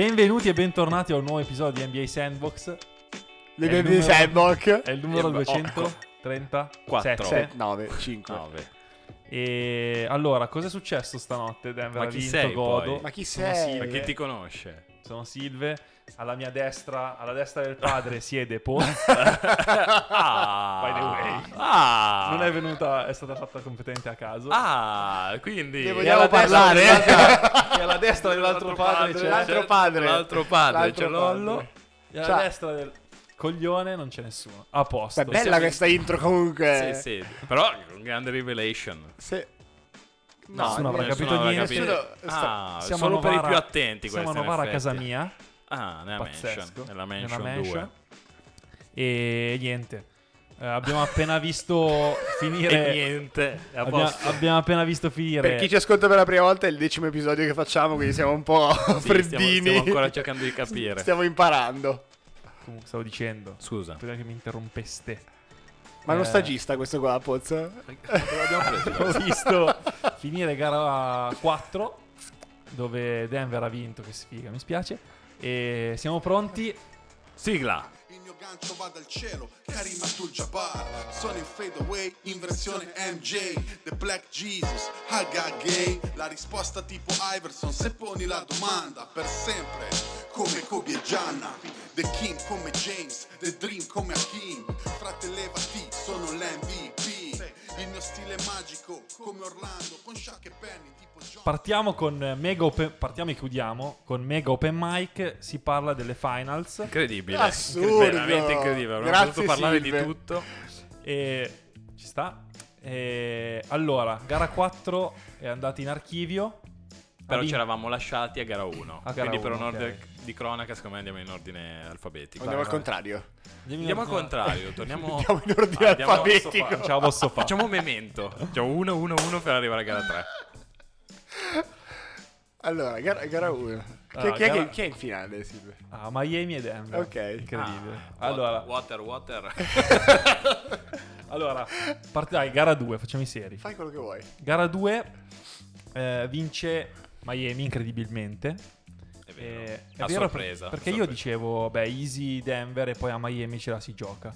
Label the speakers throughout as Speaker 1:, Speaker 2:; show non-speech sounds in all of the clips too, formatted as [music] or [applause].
Speaker 1: Benvenuti e bentornati a un nuovo episodio di NBA Sandbox.
Speaker 2: Le
Speaker 1: È il
Speaker 2: mie di
Speaker 1: numero-
Speaker 2: Sandbox.
Speaker 1: È il numero
Speaker 3: Eh,
Speaker 1: 237.
Speaker 3: Quattro.
Speaker 2: 7, 9, 5.
Speaker 3: 9.
Speaker 1: E allora, cosa è successo stanotte? Denver
Speaker 3: Ma
Speaker 1: ha
Speaker 3: chi
Speaker 1: vinto,
Speaker 3: sei,
Speaker 1: godo.
Speaker 3: poi?
Speaker 2: Ma chi sei?
Speaker 3: Ma chi ti conosce?
Speaker 1: Sono Silve. Alla mia destra, alla destra del padre siede Po. [laughs]
Speaker 3: ah,
Speaker 1: By the way.
Speaker 3: Ah,
Speaker 1: Non è venuta, è stata fatta completamente a caso.
Speaker 3: Ah, quindi...
Speaker 2: Ne
Speaker 1: E
Speaker 2: vogliamo
Speaker 1: alla destra
Speaker 2: parlare?
Speaker 1: E alla destra dell'altro padre c'è
Speaker 2: L'altro padre.
Speaker 3: L'altro padre,
Speaker 2: L'altro
Speaker 3: c'è Lollo.
Speaker 2: padre.
Speaker 1: E alla
Speaker 2: Ciao.
Speaker 1: destra del coglione non c'è nessuno. A posto.
Speaker 2: Beh, bella
Speaker 3: Siamo
Speaker 2: questa intro comunque.
Speaker 3: Sì, sì. Però un grande revelation.
Speaker 2: Sì.
Speaker 1: No, nessuno avrà capito
Speaker 3: avrà
Speaker 1: niente.
Speaker 3: capito.
Speaker 2: Nessuno-
Speaker 3: Ah,
Speaker 1: Siamo
Speaker 3: solo per i più attenti
Speaker 1: Siamo a Novara a casa mia.
Speaker 3: Ah, nella
Speaker 1: Pazzesco.
Speaker 3: mansion. Nella
Speaker 1: Nella
Speaker 3: mansion 2.
Speaker 1: mansion. E niente. Eh, abbiamo appena visto [laughs] finire.
Speaker 3: E niente.
Speaker 1: Abbiamo, abbiamo appena visto finire.
Speaker 2: Per chi ci ascolta per la prima volta è il decimo episodio che facciamo, quindi siamo un po'
Speaker 3: Sì, stiamo,
Speaker 2: freddini.
Speaker 3: stiamo ancora cercando di capire. [laughs]
Speaker 2: Stiamo imparando.
Speaker 1: Comunque, stavo dicendo.
Speaker 3: Scusa.
Speaker 1: Prima che mi interrompeste.
Speaker 2: Ma è uno
Speaker 1: Eh.
Speaker 2: stagista questo qua, Pozzo?
Speaker 3: L'abbiamo [laughs]
Speaker 1: visto finire gara 4 dove Denver ha vinto, che sfiga, mi spiace. E siamo pronti.
Speaker 3: Sigla.
Speaker 4: Gancio va dal cielo, Karim Abdul-Jabbar. Sono in fade away, in versione MJ The Black Jesus, Haga Gay. La risposta tipo Iverson, se poni la domanda Per sempre, come Kobe e Gianna The King come James, The Dream come Hakim Frate levati, sono l'MVP Mio stile magico, come Orlando Con Shaq e Penny, tipo John
Speaker 1: Partiamo con mega open, partiamo e chiudiamo con mega open mic. Si parla delle finals.
Speaker 3: Incredibile.
Speaker 2: Assurdo.
Speaker 3: Veramente incredibile. Abbiamo
Speaker 2: Grazie,
Speaker 3: potuto parlare
Speaker 2: Silve.
Speaker 3: di tutto.
Speaker 1: E ci sta. E allora, gara 4 è andata in archivio.
Speaker 3: Però ci eravamo lasciati a gara 1.
Speaker 1: A gara
Speaker 3: Quindi per un
Speaker 1: uno,
Speaker 3: ordine di cronaca, secondo me andiamo in ordine alfabetico.
Speaker 2: Andiamo al
Speaker 1: vai.
Speaker 2: contrario.
Speaker 3: Andiamo al contrario, [laughs] torniamo...
Speaker 2: Andiamo in ordine
Speaker 3: Ah, andiamo-
Speaker 2: alfabetico.
Speaker 1: Ce la posso fare.
Speaker 3: Facciamo un memento. Facciamo 1 1 1 per arrivare a gara 3.
Speaker 2: Allora, gara, gara 1. Chi,
Speaker 1: Ah,
Speaker 2: chi è
Speaker 1: gara-
Speaker 2: chi è in finale, Silvio?
Speaker 1: Ah, Miami e Denver.
Speaker 2: Ok.
Speaker 1: Incredibile.
Speaker 3: Ah,
Speaker 1: allora,
Speaker 3: Water, water. [laughs]
Speaker 1: allora part- dai, gara 2, facciamo i seri.
Speaker 2: Fai quello che vuoi.
Speaker 1: Gara 2 eh, vince Miami incredibilmente.
Speaker 3: È vero.
Speaker 1: Eh, è
Speaker 3: a
Speaker 1: vero
Speaker 3: sorpresa.
Speaker 1: per- perché
Speaker 3: a
Speaker 1: io
Speaker 3: sorpresa.
Speaker 1: dicevo, beh, easy Denver e poi a Miami ce la si gioca.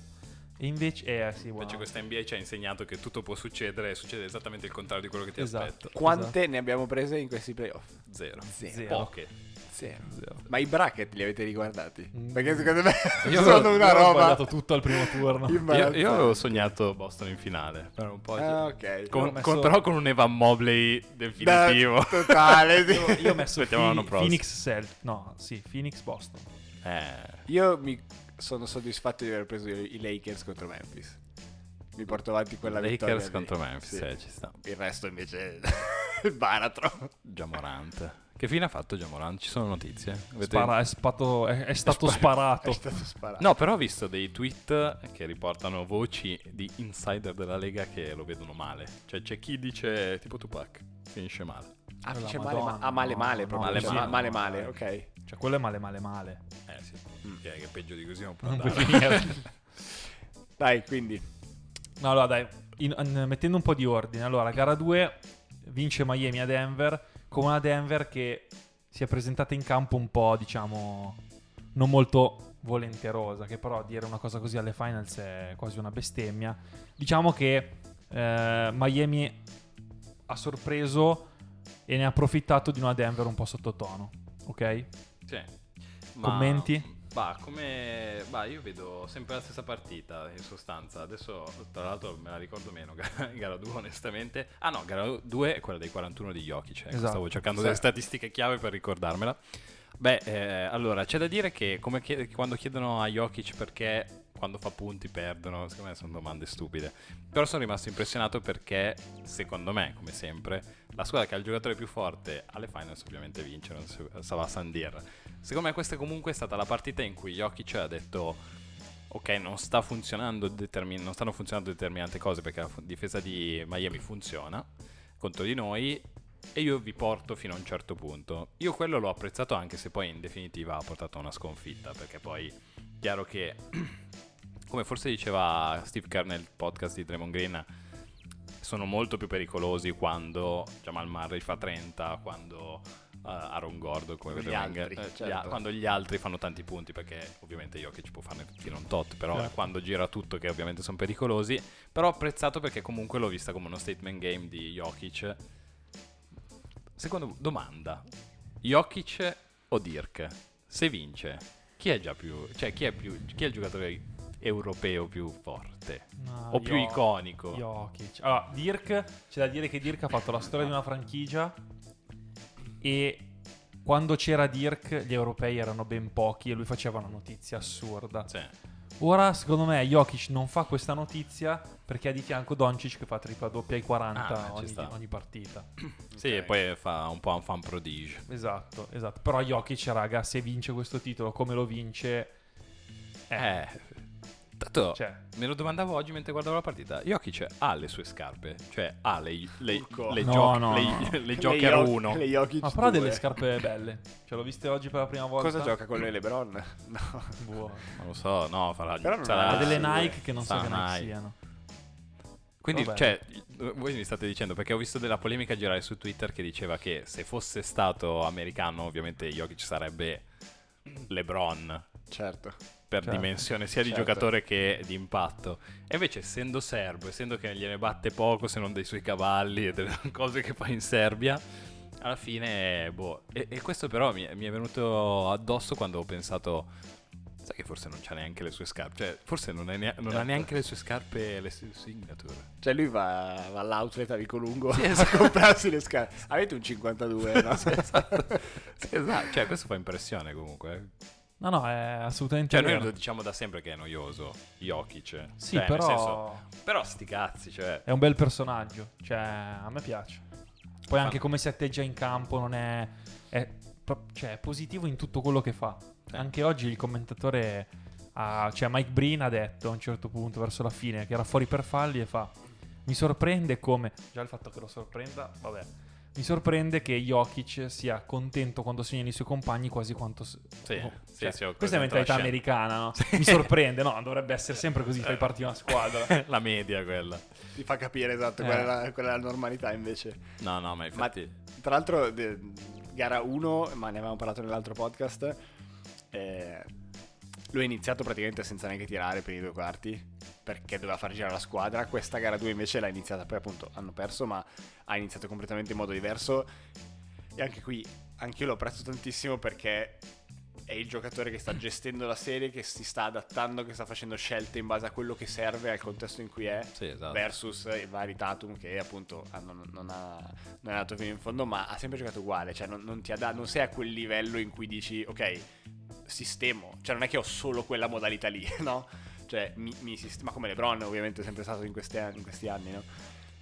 Speaker 1: E invece, eh sì, wow.
Speaker 3: Invece questa NBA ci ha insegnato che tutto può succedere e succede esattamente il contrario di quello che ti
Speaker 1: Esatto.
Speaker 3: aspetta.
Speaker 2: Quante ne abbiamo prese in questi playoff?
Speaker 3: Zero.
Speaker 1: Zero.
Speaker 3: Poche.
Speaker 2: Zero.
Speaker 1: Zero.
Speaker 2: Ma i bracket li avete riguardati?
Speaker 1: Mm.
Speaker 2: Perché secondo me
Speaker 1: Io [laughs]
Speaker 2: sono
Speaker 1: avevo-
Speaker 2: una
Speaker 1: io avevo
Speaker 2: roba
Speaker 1: sbagliato tutto al primo turno.
Speaker 3: Io, io avevo sognato Boston in finale. Però, un po'
Speaker 2: Ah, ok.
Speaker 3: con-
Speaker 1: ho messo-
Speaker 3: con- però con un Evan Mobley definitivo.
Speaker 2: Da- totale. sì.
Speaker 1: Io, io ho messo
Speaker 3: l'anno
Speaker 1: Phoenix,
Speaker 3: prossimo.
Speaker 1: Phoenix Celt. No, sì, Phoenix Boston.
Speaker 3: Eh,
Speaker 2: Io mi sono soddisfatto di aver preso i Lakers contro Memphis. Mi porto avanti quella vittoria.
Speaker 3: Lakers contro Memphis,
Speaker 2: Sì.
Speaker 3: eh, ci sta.
Speaker 2: Il resto invece [laughs] il baratro.
Speaker 3: Jamorant. Che fine ha fatto Jamorant? Ci sono notizie? Avete-
Speaker 1: Spara- è, spato- è- è stato
Speaker 2: È
Speaker 1: sparato.
Speaker 2: stato sparato.
Speaker 3: No, però ho visto dei tweet che riportano voci di insider della Lega che lo vedono male. Cioè c'è chi dice tipo Tupac, finisce male.
Speaker 2: Ah, dice male, ma- ah, male male
Speaker 1: no,
Speaker 2: proprio.
Speaker 3: male,
Speaker 2: cioè,
Speaker 3: male,
Speaker 2: male, male, ok.
Speaker 1: Cioè, quello è male, male, male.
Speaker 3: Eh sì.
Speaker 2: Mm.
Speaker 3: Che, che peggio di così non può andare.
Speaker 1: finire. [laughs]
Speaker 2: Dai, quindi.
Speaker 1: No, allora dai, in- in- mettendo un po' di ordine. Allora, gara 2 vince Miami a Denver con una Denver che si è presentata in campo un po', diciamo, non molto volenterosa, che però dire una cosa così alle finals è quasi una bestemmia. Diciamo che eh, Miami ha sorpreso e ne ha approfittato di una Denver un po' sottotono, ok?
Speaker 3: Sì. Ma-
Speaker 1: Commenti?
Speaker 3: Bah, come... Bah, io vedo sempre la stessa partita, in sostanza. Adesso, tra l'altro, me la ricordo meno, [laughs] gara- gara 2, onestamente. Ah no, gara 2 è quella dei 41 di Jokic. Ecco,
Speaker 1: Esatto.
Speaker 3: Stavo cercando
Speaker 2: Sì.
Speaker 3: delle statistiche chiave per ricordarmela. Beh, eh, allora, c'è da dire che come chied- quando chiedono a Jokic perché quando fa punti perdono, secondo me sono domande stupide. Però sono rimasto impressionato perché, secondo me, come sempre, la squadra che ha il giocatore più forte alle finals ovviamente vince, non Sava Sandir. Secondo me questa comunque è stata la partita in cui Jokic ha detto ok, non, sta determin- non stanno funzionando determinate cose perché la difesa di Miami funziona contro di noi e io vi porto fino a un certo punto. Io quello l'ho apprezzato anche se poi in definitiva ha portato a una sconfitta perché poi chiaro che [clears throat] come forse diceva Steve Kerr nel podcast di Draymond Green sono molto più pericolosi quando Jamal Murray fa 30, quando a Aaron Gordon come in-
Speaker 2: altri,
Speaker 3: eh,
Speaker 2: certo.
Speaker 3: quando gli altri fanno tanti punti perché ovviamente Jokic può farne tutti non tot però
Speaker 1: Certo.
Speaker 3: quando gira tutto che ovviamente sono pericolosi però ho apprezzato perché comunque l'ho vista come uno statement game di Jokic secondo domanda Jokic o Dirk se vince chi è già più cioè chi è più chi è il giocatore europeo più forte
Speaker 1: No,
Speaker 3: o più
Speaker 1: Jokic.
Speaker 3: iconico
Speaker 1: Jokic. Allora, Dirk, c'è da dire che Dirk ha fatto la storia di una franchigia e quando c'era Dirk gli europei erano ben pochi e lui faceva una notizia assurda.
Speaker 3: Sì.
Speaker 1: Ora, secondo me, Jokic non fa questa notizia perché ha di fianco Doncic che fa tripla doppia ai 40
Speaker 3: Ah,
Speaker 1: ogni, ogni partita. [clears throat]
Speaker 3: Sì,
Speaker 2: Ok.
Speaker 3: e poi fa un po' un fan prodige
Speaker 1: Esatto, esatto. Però Jokic, raga, se vince questo titolo come lo vince...
Speaker 3: eh tanto
Speaker 1: Cioè,
Speaker 3: Me lo domandavo oggi mentre guardavo la partita. Jokic ha le sue scarpe, cioè ha le, le,
Speaker 2: Urco.
Speaker 3: le,
Speaker 1: No,
Speaker 3: gioc-
Speaker 1: no,
Speaker 3: le-
Speaker 1: no.
Speaker 3: le Joker
Speaker 2: Jokic-
Speaker 3: 1.
Speaker 2: Le Jokic
Speaker 1: ma però ha
Speaker 2: 2.
Speaker 1: delle scarpe belle. Cioè, l'ho viste oggi per la prima volta.
Speaker 2: Cosa gioca con le LeBron? [laughs] No.
Speaker 1: Boh.
Speaker 3: Non lo so, no, farà
Speaker 2: Però non
Speaker 3: sarà-
Speaker 1: Ha delle Nike che non so che Nike. siano.
Speaker 3: Quindi,
Speaker 1: Vabbè.
Speaker 3: cioè, voi mi state dicendo perché ho visto della polemica girare su Twitter che diceva che se fosse stato americano, ovviamente Jokic sarebbe LeBron
Speaker 2: Certo.
Speaker 3: Per
Speaker 1: Certo.
Speaker 3: dimensione sia di
Speaker 2: Certo.
Speaker 3: giocatore che di impatto. E invece, essendo serbo, essendo che gliene batte poco se non dei suoi cavalli e delle [laughs] cose che fa in Serbia, alla fine, boh. E, e questo però mi, mi è venuto addosso quando ho pensato. Sai che forse non c'ha neanche le sue scarpe. Cioè, forse non, è nea- non ha
Speaker 2: Certo.
Speaker 3: neanche le sue scarpe, le sue signature.
Speaker 2: Cioè lui va, va all'outlet a Vicolungo
Speaker 3: Sì, [laughs]
Speaker 2: a
Speaker 3: esatto.
Speaker 2: comprarsi le scarpe. Avete un 52, no? [laughs]
Speaker 3: Sì, esatto. Sì, esatto. Cioè, questo fa impressione comunque. eh.
Speaker 1: No, no, è assolutamente
Speaker 3: Cioè, noi lo diciamo da sempre che è noioso. Jokic.
Speaker 1: Sì,
Speaker 3: Cioè,
Speaker 1: però
Speaker 3: senso- però sti cazzi, cioè.
Speaker 1: è un bel personaggio. Cioè, a me piace. Poi anche come si atteggia in campo non è... è cioè, è positivo in tutto quello che fa.
Speaker 3: Sì.
Speaker 1: Anche oggi il commentatore... ha- cioè, Mike Breen ha detto a un certo punto, verso la fine, che era fuori per falli e fa... Mi sorprende come... Già il fatto che lo sorprenda, vabbè. Mi sorprende che Jokic sia contento quando segnano i suoi compagni quasi quanto...
Speaker 3: Sì,
Speaker 1: oh,
Speaker 3: sì,
Speaker 1: cioè,
Speaker 3: sì,
Speaker 1: questa è
Speaker 3: presente
Speaker 1: mentalità
Speaker 3: la
Speaker 1: americana, no? [laughs] Mi sorprende, no? Dovrebbe essere sempre così, fai parte di una squadra. [laughs]
Speaker 3: la media quella.
Speaker 2: Ti fa capire esatto
Speaker 1: Eh.
Speaker 2: qual, è la, qual è la normalità invece.
Speaker 3: No, no, ma infatti.
Speaker 2: Tra l'altro, de- gara 1, ma ne avevamo parlato nell'altro podcast, eh, lui ha iniziato praticamente senza neanche tirare per i due quarti, perché doveva far girare la squadra. Questa gara 2 invece l'ha iniziata, poi appunto hanno perso, ma ha iniziato completamente in modo diverso. E anche qui, anche io lo apprezzo tantissimo perché è il giocatore che sta [clears throat] gestendo la serie, che si sta adattando, che sta facendo scelte in base a quello che serve, al contesto in cui è
Speaker 3: Sì, esatto.
Speaker 2: versus i vari Tatum che appunto hanno- non, ha, non è andato fino in fondo ma ha sempre giocato uguale cioè non, non ti ha da- non sei a quel livello in cui dici ok sistemo cioè non è che ho solo quella modalità lì [laughs] no cioè mi, mi sistema come LeBron ovviamente è sempre stato in, questi anni- in questi anni no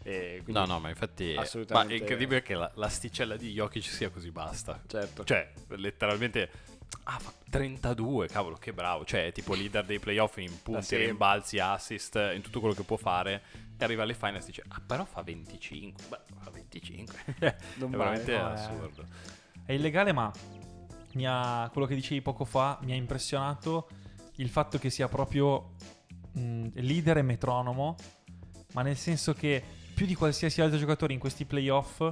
Speaker 2: e
Speaker 3: No, no, ma infatti.
Speaker 2: Assolutamente.
Speaker 3: Ma è incredibile che la, l'asticella di Jokic sia così basta.
Speaker 2: certo
Speaker 3: Cioè, letteralmente. Ah, fa 32, cavolo, che bravo. Cioè, è tipo leader dei playoff in punti,
Speaker 2: sì.
Speaker 3: rimbalzi, assist, in tutto quello che può fare. E arriva alle finals e dice, ah, però fa 25. Beh, fa 25. [laughs] è
Speaker 2: Non
Speaker 3: veramente
Speaker 1: male, no, eh.
Speaker 3: assurdo.
Speaker 1: È illegale, ma mi ha- quello che dicevi poco fa mi ha impressionato il fatto che sia proprio mh, leader e metronomo, ma nel senso che più di qualsiasi altro giocatore in questi playoff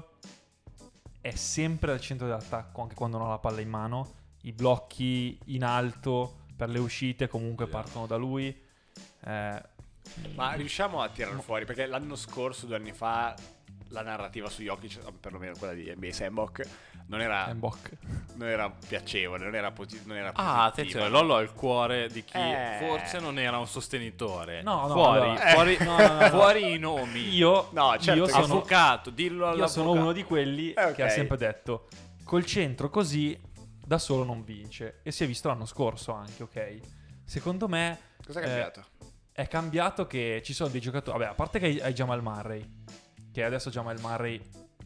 Speaker 1: è sempre al centro dell'attacco, anche quando non ha la palla in mano. I blocchi in alto per le uscite comunque
Speaker 3: Vediamo.
Speaker 1: partono da lui. Eh,
Speaker 2: ma riusciamo a tirarlo fuori perché l'anno scorso due anni fa la narrativa su Jokic perlomeno quella di NBA Sandbox non era, non era piacevole non era, posi- non era
Speaker 3: Ah,
Speaker 2: positiva.
Speaker 3: attenzione, Lollo ha il cuore di chi
Speaker 2: Eh.
Speaker 3: forse non era un sostenitore.
Speaker 1: No, no,
Speaker 3: fuori,
Speaker 1: allora-
Speaker 3: fuori,
Speaker 1: No, no, no, no.
Speaker 3: fuori i nomi.
Speaker 1: Io,
Speaker 2: No, certo
Speaker 1: io sono,
Speaker 3: Avvocato, dillo
Speaker 1: Io
Speaker 3: all'avvocato.
Speaker 1: sono uno di quelli
Speaker 2: Eh, ok.
Speaker 1: che ha sempre detto col centro così da solo non vince e si è visto l'anno scorso anche, ok? Secondo me
Speaker 2: cosa è
Speaker 1: eh,
Speaker 2: cambiato?
Speaker 1: è cambiato che ci sono dei giocatori, vabbè, a parte che hai, hai Jamal Murray, che adesso Jamal Murray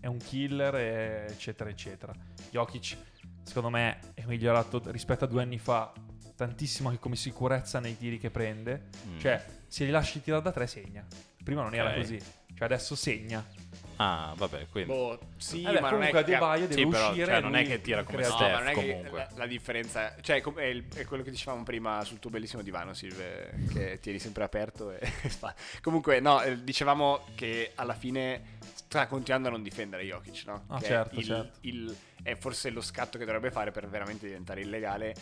Speaker 1: è un killer e- eccetera eccetera. Jokic secondo me è migliorato rispetto a due anni fa tantissimo anche come sicurezza nei tiri che prende.
Speaker 3: Mm.
Speaker 1: Cioè, se li lasci tirare da tre segna. Prima non era
Speaker 3: Ok.
Speaker 1: così. Cioè, adesso segna.
Speaker 3: Ah, vabbè, quindi...
Speaker 2: Boh, sì,
Speaker 1: Eh beh,
Speaker 2: ma non è
Speaker 1: comunque
Speaker 2: che...
Speaker 1: Adebayo deve
Speaker 3: Sì, però,
Speaker 1: uscire
Speaker 3: cioè,
Speaker 1: e
Speaker 3: non è che tira come
Speaker 1: crea-
Speaker 2: No,
Speaker 3: Steph,
Speaker 2: ma non è che
Speaker 3: comunque.
Speaker 2: la, la differenza, cioè com- è, il- è quello che dicevamo prima sul tuo bellissimo divano, Silve, che tieni sempre aperto. E [laughs] fa- Comunque, no, eh, dicevamo che alla fine sta continuando a non difendere Jokic, no?
Speaker 1: Ah,
Speaker 2: Che è
Speaker 1: certo,
Speaker 2: il-
Speaker 1: certo.
Speaker 2: il- è forse lo scatto che dovrebbe fare per veramente diventare illegale.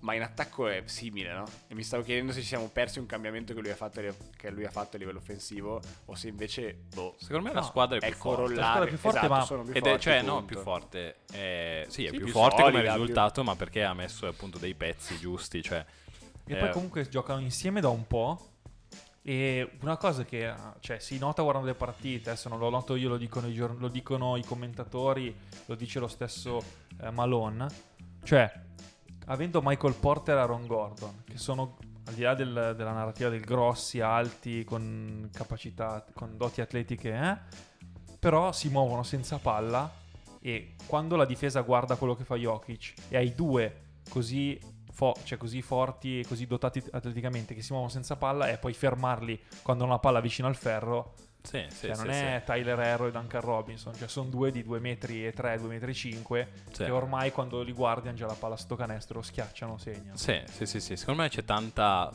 Speaker 2: Ma in attacco è simile, no? E mi stavo chiedendo se ci siamo persi un cambiamento che lui ha fatto, che lui ha fatto a livello offensivo o se invece, boh,
Speaker 3: Secondo me
Speaker 1: No,
Speaker 3: la squadra è più
Speaker 2: è
Speaker 3: forte.
Speaker 1: La squadra è più forte,
Speaker 2: esatto,
Speaker 1: ma-
Speaker 2: sono più
Speaker 3: Ed è,
Speaker 2: forti,
Speaker 3: cioè, no,
Speaker 2: punto.
Speaker 3: più forte. eh, sì, è
Speaker 2: Sì,
Speaker 3: più,
Speaker 2: più
Speaker 3: forte come
Speaker 2: solida, più-
Speaker 3: risultato, ma perché ha messo appunto dei pezzi giusti. Cioè,
Speaker 1: E
Speaker 3: eh,
Speaker 1: poi comunque giocano insieme da un po'. E una cosa che cioè, si nota guardando le partite, adesso non lo noto io, lo dicono i, gior- lo dicono i commentatori, lo dice lo stesso eh, Malone. Cioè, avendo Michael Porter e Aaron Gordon, che sono al di là del- della narrativa del grossi, alti, con capacità, con doti atletiche, eh, però si muovono senza palla e quando la difesa guarda quello che fa Jokic e hai due così, fo- cioè così forti e così dotati atleticamente che si muovono senza palla e poi fermarli quando hanno la palla vicino al ferro,
Speaker 3: sì, sì,
Speaker 1: cioè,
Speaker 3: sì,
Speaker 1: non
Speaker 3: sì.
Speaker 1: è Tyler Hero e Duncan Robinson, cioè sono due di 2 metri e 3, 2 metri e 5
Speaker 3: Sì.
Speaker 1: che ormai quando li guardi hanno già la palla sto canestro, schiacciano, segnano.
Speaker 3: Sì, sì, sì, sì, secondo me c'è tanta...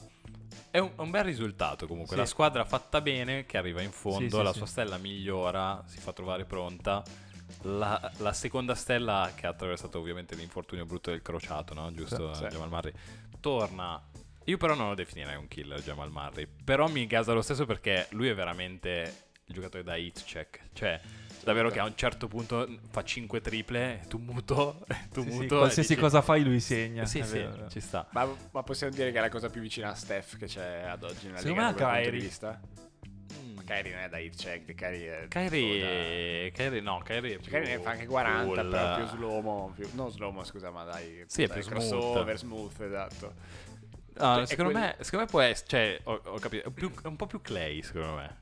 Speaker 3: È un, un bel risultato comunque,
Speaker 1: Sì.
Speaker 3: la squadra fatta bene, che arriva in fondo,
Speaker 1: Sì, sì,
Speaker 3: la
Speaker 1: sì.
Speaker 3: sua stella migliora, si fa trovare pronta. La, la seconda stella, che ha attraversato ovviamente l'infortunio brutto del crociato, no? Giusto,
Speaker 2: Sì, sì.
Speaker 3: Jamal Murray, torna... Io però non lo definirei un killer Jamal Murray, però mi gasa lo stesso perché lui è veramente il giocatore da hit check, cioè... Davvero che a un certo punto fa 5 triple, tu muto, [laughs] tu
Speaker 1: Sì, sì,
Speaker 3: muto. e
Speaker 1: qualsiasi
Speaker 3: dici-
Speaker 1: cosa fai lui segna.
Speaker 3: Sì, sì,
Speaker 1: vero,
Speaker 3: ci sta.
Speaker 2: Ma, ma possiamo dire che è la cosa più vicina a Steph che c'è ad oggi nella
Speaker 1: Secondo
Speaker 2: Liga
Speaker 1: me
Speaker 2: da quel punto di vista? Kyrie non è da hit check, Kyrie è...
Speaker 3: Kyrie, Kyrie no, Kyrie più
Speaker 2: Kyrie ne fa anche 40,
Speaker 3: cool.
Speaker 2: però più slow più, non slow scusa, ma dai,
Speaker 3: Sì, è
Speaker 2: dai,
Speaker 3: più smooth.
Speaker 2: crossover, smooth, esatto.
Speaker 3: Ah,
Speaker 2: Cioè,
Speaker 3: secondo, me, secondo me può essere, cioè, ho, ho capito, è, più- è un po' più Clay, secondo me.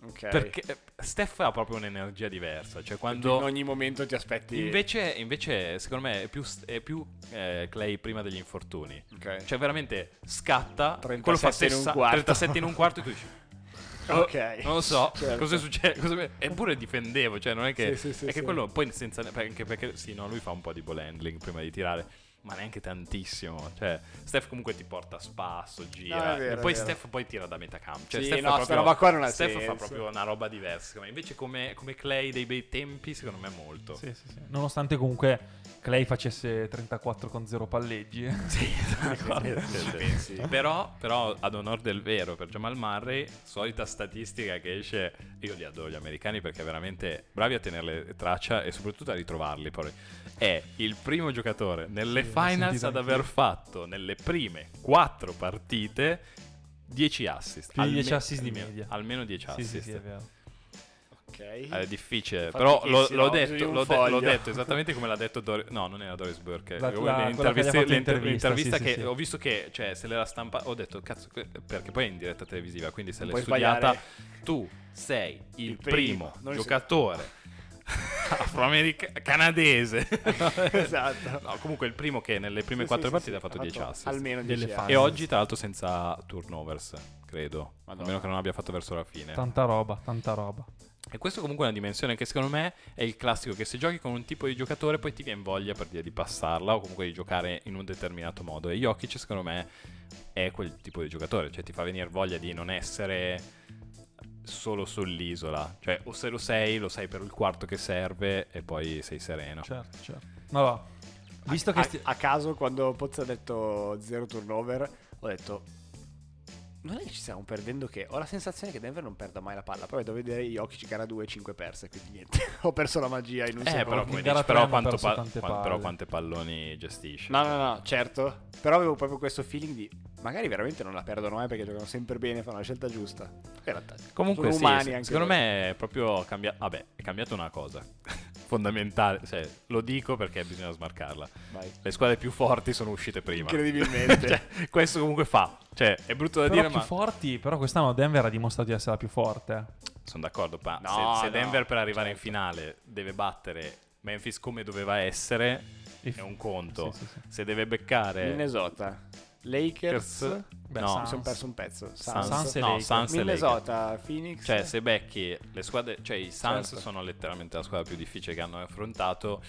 Speaker 2: Ok.
Speaker 3: Perché eh, Steph ha proprio un'energia diversa, cioè
Speaker 2: in
Speaker 3: quando...
Speaker 2: ogni momento ti aspetti...
Speaker 3: Invece, invece, secondo me, è più, è più eh, Clay prima degli infortuni.
Speaker 2: Ok.
Speaker 3: Cioè, veramente scatta,
Speaker 2: 37
Speaker 3: quello fa
Speaker 2: in un quarto.
Speaker 3: 37 in un quarto e tu dici...
Speaker 2: ok.
Speaker 3: Non lo so,
Speaker 2: Certo.
Speaker 3: cosa succede? Cosa- Eppure difendevo, cioè non è che...
Speaker 2: Sì, sì, sì,
Speaker 3: è che quello poi senza... Anche perché, sì, no, lui fa un po' di ball handling prima di tirare, ma neanche tantissimo. Cioè, Steph comunque ti porta a spasso, gira.
Speaker 2: No, è vero,
Speaker 3: e poi
Speaker 2: è.
Speaker 3: Steph poi tira da metà campo. Cioè,
Speaker 2: Sì,
Speaker 3: Steph
Speaker 2: no,
Speaker 3: fa proprio,
Speaker 2: roba qua non ha
Speaker 3: Steph fa
Speaker 2: senso.
Speaker 3: proprio una roba diversa. me. Invece come, come Clay dei bei tempi, secondo me molto.
Speaker 1: Sì, sì, sì. Nonostante comunque Clay facesse 34 con 0 palleggi. [laughs]
Speaker 3: Sì,
Speaker 2: Sì, sì.
Speaker 3: Però, però, ad onor del vero, per Jamal Murray, solita statistica che esce. Io li adoro gli americani perché veramente bravi a tenerle traccia e soprattutto a ritrovarli. Poi è il primo giocatore nelle
Speaker 1: Sì,
Speaker 3: finals ad aver fatto nelle prime quattro partite 10 assist.
Speaker 1: Più di 10
Speaker 3: Alme-
Speaker 1: assist di
Speaker 3: almeno-
Speaker 1: media.
Speaker 3: Almeno 10
Speaker 1: Sì,
Speaker 3: assist.
Speaker 1: sì, sì, è vero.
Speaker 2: Ok.
Speaker 3: È difficile,
Speaker 2: Fa
Speaker 3: però l'ho, l'ho detto, l'ho, de- l'ho detto esattamente come l'ha detto Doris. No, non era Doris Burke.
Speaker 1: La- l'intervista,
Speaker 3: l'intervista
Speaker 1: sì,
Speaker 3: che
Speaker 1: sì, sì.
Speaker 3: ho visto che cioè, se l'era stampa. Ho detto, cazzo, perché poi è in diretta televisiva. Quindi se
Speaker 2: Non
Speaker 3: l'hai studiata,
Speaker 2: sbagliare.
Speaker 3: tu sei il,
Speaker 2: Il
Speaker 3: primo,
Speaker 2: primo,
Speaker 3: giocatore [laughs] afroamericano canadese. [laughs]
Speaker 2: esatto.
Speaker 3: No, comunque il primo che nelle prime
Speaker 2: Sì,
Speaker 3: quattro
Speaker 2: sì,
Speaker 3: partite
Speaker 2: sì,
Speaker 3: ha fatto
Speaker 2: ha
Speaker 3: 10 assist.
Speaker 2: Almeno
Speaker 1: Delle
Speaker 2: 10
Speaker 1: fasi.
Speaker 3: E oggi, tra l'altro, senza turnovers, credo.
Speaker 2: Madonna.
Speaker 3: A meno che non abbia fatto verso la fine.
Speaker 1: Tanta roba, tanta roba.
Speaker 3: E questo comunque è una dimensione che secondo me è il classico che se giochi con un tipo di giocatore poi ti viene voglia per dire di passarla o comunque di giocare in un determinato modo. E Jokic secondo me è quel tipo di giocatore, cioè ti fa venire voglia di non essere solo sull'isola. Cioè o se lo sei, lo sei per il quarto che serve e poi sei sereno.
Speaker 1: Certo, certo. Allora, visto che...
Speaker 2: a,
Speaker 1: sti-
Speaker 2: a caso quando Pozzo ha detto zero turnover, ho detto non è che ci stiamo perdendo che ho la sensazione che Denver non perda mai la palla. Poi devo vedere Jokic gara 2 5 perse, quindi niente. [laughs] ho perso la magia in un
Speaker 3: Eh,
Speaker 2: secondo.
Speaker 3: però, dici, però, quanto pa-
Speaker 1: tante
Speaker 3: quan- però quante palloni gestisce.
Speaker 2: No, no, no, certo. Però avevo proprio questo feeling di magari veramente non la perdono mai perché giocano sempre bene, fanno la scelta giusta. In realtà
Speaker 3: Comunque sì,
Speaker 2: umani
Speaker 3: sì,
Speaker 2: anche
Speaker 3: secondo
Speaker 2: loro.
Speaker 3: me è proprio cambiato. Vabbè, è cambiata una cosa [laughs] fondamentale. Cioè, lo dico perché bisogna smarcarla.
Speaker 2: Vai.
Speaker 3: Le squadre più forti sono uscite prima.
Speaker 2: Incredibilmente. [laughs]
Speaker 3: Cioè, questo comunque fa. Cioè, è brutto da
Speaker 1: Però
Speaker 3: dire,
Speaker 1: più
Speaker 3: ma
Speaker 1: forti, però quest'anno Denver ha dimostrato di essere la più forte.
Speaker 3: sono d'accordo. Ma
Speaker 2: No,
Speaker 3: se, se
Speaker 2: no,
Speaker 3: Denver per arrivare
Speaker 2: certo.
Speaker 3: in finale deve battere Memphis come doveva essere, è un conto.
Speaker 1: Sì, sì, sì.
Speaker 3: Se deve beccare
Speaker 2: Minnesota. Lakers.
Speaker 1: Beh,
Speaker 3: no,
Speaker 1: Suns.
Speaker 2: Mi sono perso un pezzo.
Speaker 3: Suns,
Speaker 1: Suns e
Speaker 3: no,
Speaker 1: Lakers.
Speaker 3: Suns e Lakers.
Speaker 2: Minnesota, Phoenix.
Speaker 3: Cioè, se becchi le squadre, cioè i Suns
Speaker 2: Certo.
Speaker 3: sono letteralmente la squadra più difficile che hanno affrontato.